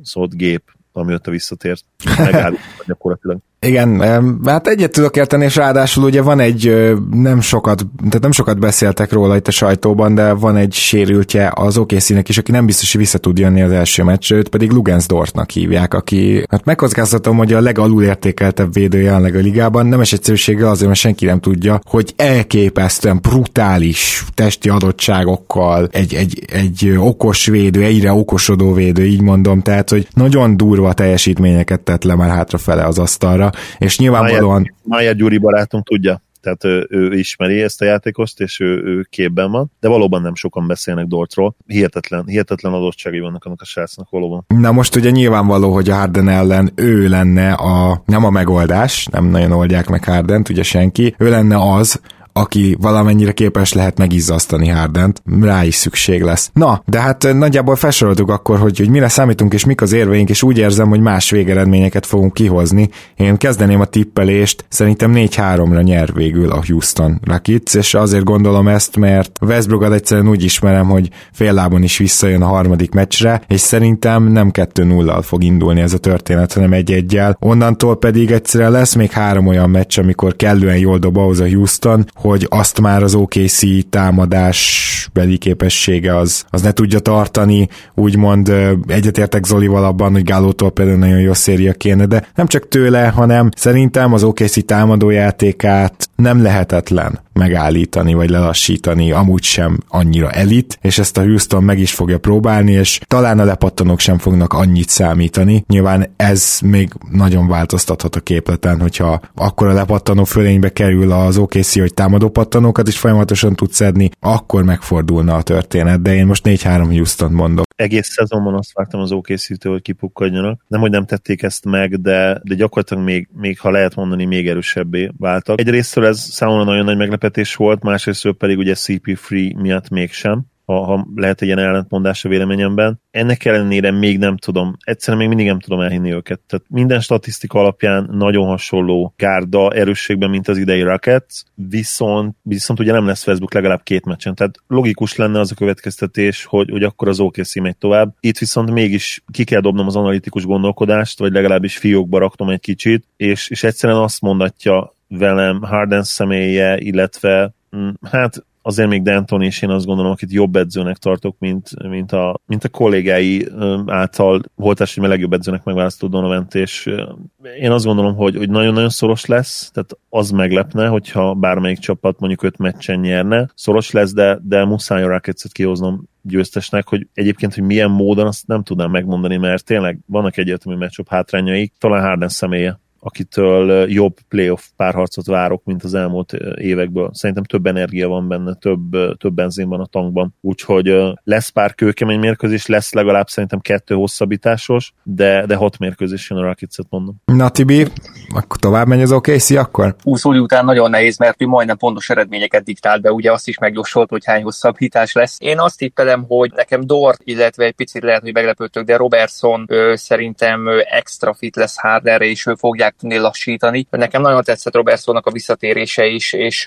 szólt gép, amióta visszatért, megállít gyakorlatilag. Igen, hát egyet tudok érteni, és ráadásul ugye van egy, nem sokat, tehát nem sokat beszéltek róla itt a sajtóban, de van egy sérültje az okc is, aki nem biztos, hogy vissza tud jönni az első meccs, őt pedig Lugens Dortnak hívják, aki, hát megkockáztatom, hogy a legalul értékeltebb védő jelenleg a ligában, nem egyszerűsége azért, mert senki nem tudja, hogy elképesztően brutális testi adottságokkal egy, egy, egy okos védő, egyre okosodó védő, így mondom, tehát, hogy nagyon durva teljesítményeket tett le már hátrafele az asztalra, és nyilvánvalóan... Mája Gyuri barátunk tudja, tehát ő, ő ismeri ezt a játékost, és ő, ő képben van, de valóban nem sokan beszélnek Dortról. Hihetetlen, hihetetlen adottságai vannak annak a srácnak valóban. Na most ugye nyilvánvaló, hogy a Harden ellen ő lenne a, nem a megoldás, nem nagyon oldják meg Hardent, ugye senki, ő lenne az, aki valamennyire képes lehet megizzasztani Hardent, rá is szükség lesz. Na, de hát eh, nagyjából felsoroltuk akkor, hogy, hogy mire számítunk és mik az érveink, és úgy érzem, hogy más végeredményeket fogunk kihozni. Én kezdeném a tippelést, szerintem 4-3-ra nyer végül a Houston Rockets, és azért gondolom ezt, mert Westbrookat egyszerűen úgy ismerem, hogy fél lábon is visszajön a harmadik meccsre, és szerintem nem 2-0-al fog indulni ez a történet, hanem egy egyel. Onnantól pedig egyszerűen lesz még három olyan meccs, amikor kellően jól dob ahhoz a Houston, hogy azt már az OKC támadás beli képessége az, az ne tudja tartani, úgymond egyetértek Zolival abban, hogy Gálótól például nagyon jó széria kéne, de nem csak tőle, hanem szerintem az OKC támadójátékát nem lehetetlen megállítani, vagy lelassítani, amúgy sem annyira elit, és ezt a Houston meg is fogja próbálni, és talán a lepattanók sem fognak annyit számítani. Nyilván ez még nagyon változtathat a képleten, hogyha akkor a lepattanó fölénybe kerül az OKC, hogy támadó pattanókat is folyamatosan tud szedni, akkor megfordulna a történet, de én most 4-3 Houston mondok. Egész szezonban azt vártam az okc hogy kipukkadjanak. Nem, hogy nem tették ezt meg, de, de gyakorlatilag még, még, ha lehet mondani, még erősebbé váltak. Egyrésztől ez számomra nagyon nagy meglepetés volt, másrésztől pedig ugye CP3 miatt mégsem ha, ha lehet egy ilyen ellentmondás a véleményemben. Ennek ellenére még nem tudom, egyszerűen még mindig nem tudom elhinni őket. Tehát minden statisztika alapján nagyon hasonló gárda erősségben, mint az idei Rockets, viszont, viszont ugye nem lesz Facebook legalább két meccsen. Tehát logikus lenne az a következtetés, hogy, hogy akkor az OKC megy tovább. Itt viszont mégis ki kell dobnom az analitikus gondolkodást, vagy legalábbis fiókba raknom egy kicsit, és, és egyszerűen azt mondatja velem Harden személye, illetve mm, hát azért még Denton is én azt gondolom, akit jobb edzőnek tartok, mint, mint, a, mint a kollégái által volt esélyben legjobb edzőnek megválasztó donovan és én azt gondolom, hogy, hogy nagyon-nagyon szoros lesz, tehát az meglepne, hogyha bármelyik csapat mondjuk öt meccsen nyerne. Szoros lesz, de, de muszáj a Rockets-et kihoznom győztesnek, hogy egyébként, hogy milyen módon, azt nem tudnám megmondani, mert tényleg vannak egyértelmű meccsop hátrányaik, talán Harden személye akitől jobb playoff párharcot várok, mint az elmúlt évekből. Szerintem több energia van benne, több, több benzin van a tankban. Úgyhogy lesz pár kőkemény mérkőzés, lesz legalább szerintem kettő hosszabbításos, de, de hat mérkőzés jön a Rockets-et mondom. Na Tibi, akkor tovább megy az OKC akkor? 20 után nagyon nehéz, mert ő majdnem pontos eredményeket diktált be, ugye azt is megjósolt, hogy hány hosszabbítás lesz. Én azt tippelem, hogy nekem Dort, illetve egy picit lehet, hogy meglepődtök, de Robertson ő, szerintem extra fit lesz Harderre, és ő fogják tudni lassítani. Nekem nagyon tetszett Robertsonnak a visszatérése is, és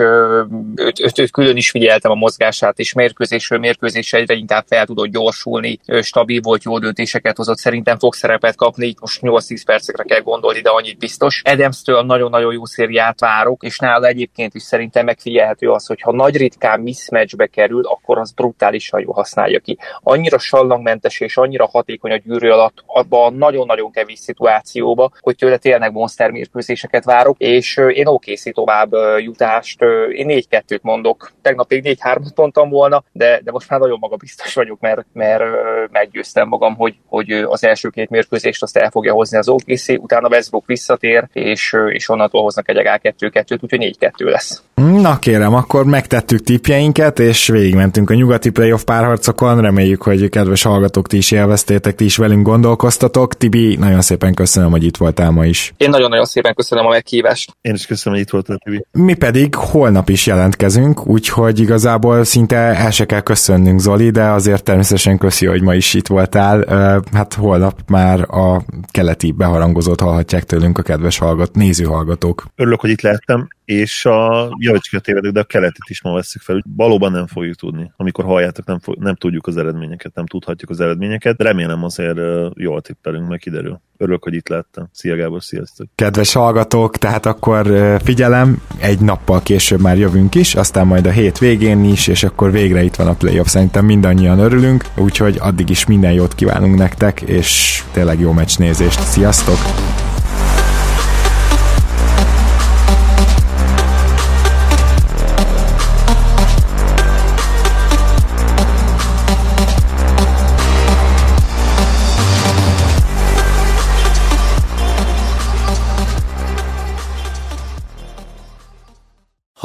őt, őt, őt külön is figyeltem a mozgását, és mérkőzésről mérkőzésre egyre inkább fel tudott gyorsulni, stabil volt, jó döntéseket hozott, szerintem fog szerepet kapni, most 8-10 percekre kell gondolni, de annyit biztos. Adams-től nagyon-nagyon jó szériát várok, és nála egyébként is szerintem megfigyelhető az, hogy ha nagy ritkán mismatchbe kerül, akkor az brutálisan jó használja ki. Annyira sallangmentes és annyira hatékony a gyűrű alatt abban nagyon-nagyon kevés szituációba, hogy tőle tényleg monster mérkőzéseket várok, és én OKC tovább jutást, én 4-2-t mondok. Tegnap még 4-3-at mondtam volna, de, de most már nagyon magabiztos vagyok, mert, mert meggyőztem magam, hogy, hogy az első két mérkőzést azt el fogja hozni az OKC, utána Westbrook visszatér, és, és onnantól hoznak egy K2-2-t, úgyhogy 4-2 lesz. Na kérem, akkor megtettük tipjeinket, és végigmentünk a nyugati playoff párharcokon. Reméljük, hogy kedves hallgatók ti is élveztétek, ti is velünk gondolkoztatok. Tibi, nagyon szépen köszönöm, hogy itt voltál ma is. Én nagyon-nagyon szépen köszönöm a meghívást. Én is köszönöm, hogy itt voltál, Tibi. Mi pedig holnap is jelentkezünk, úgyhogy igazából szinte el se kell köszönnünk, Zoli, de azért természetesen köszi, hogy ma is itt voltál. Hát holnap már a keleti beharangozót hallhatják tőlünk a kedves hallgat, nézőhallgatók. Örülök, hogy itt lehettem, és a javicska tévedek, de a keletit is ma veszük fel. Valóban nem fogjuk tudni. Amikor halljátok, nem, fog, nem tudjuk az eredményeket, nem tudhatjuk az eredményeket. Remélem azért jól tippelünk, meg kiderül. Örülök, hogy itt lettem. Szia Gábor, sziasztok! Kedves hallgatók, tehát akkor figyelem, egy nappal később már jövünk is, aztán majd a hét végén is, és akkor végre itt van a playoff. Szerintem mindannyian örülünk, úgyhogy addig is minden jót kívánunk nektek, és tényleg jó meccs nézést. Sziasztok!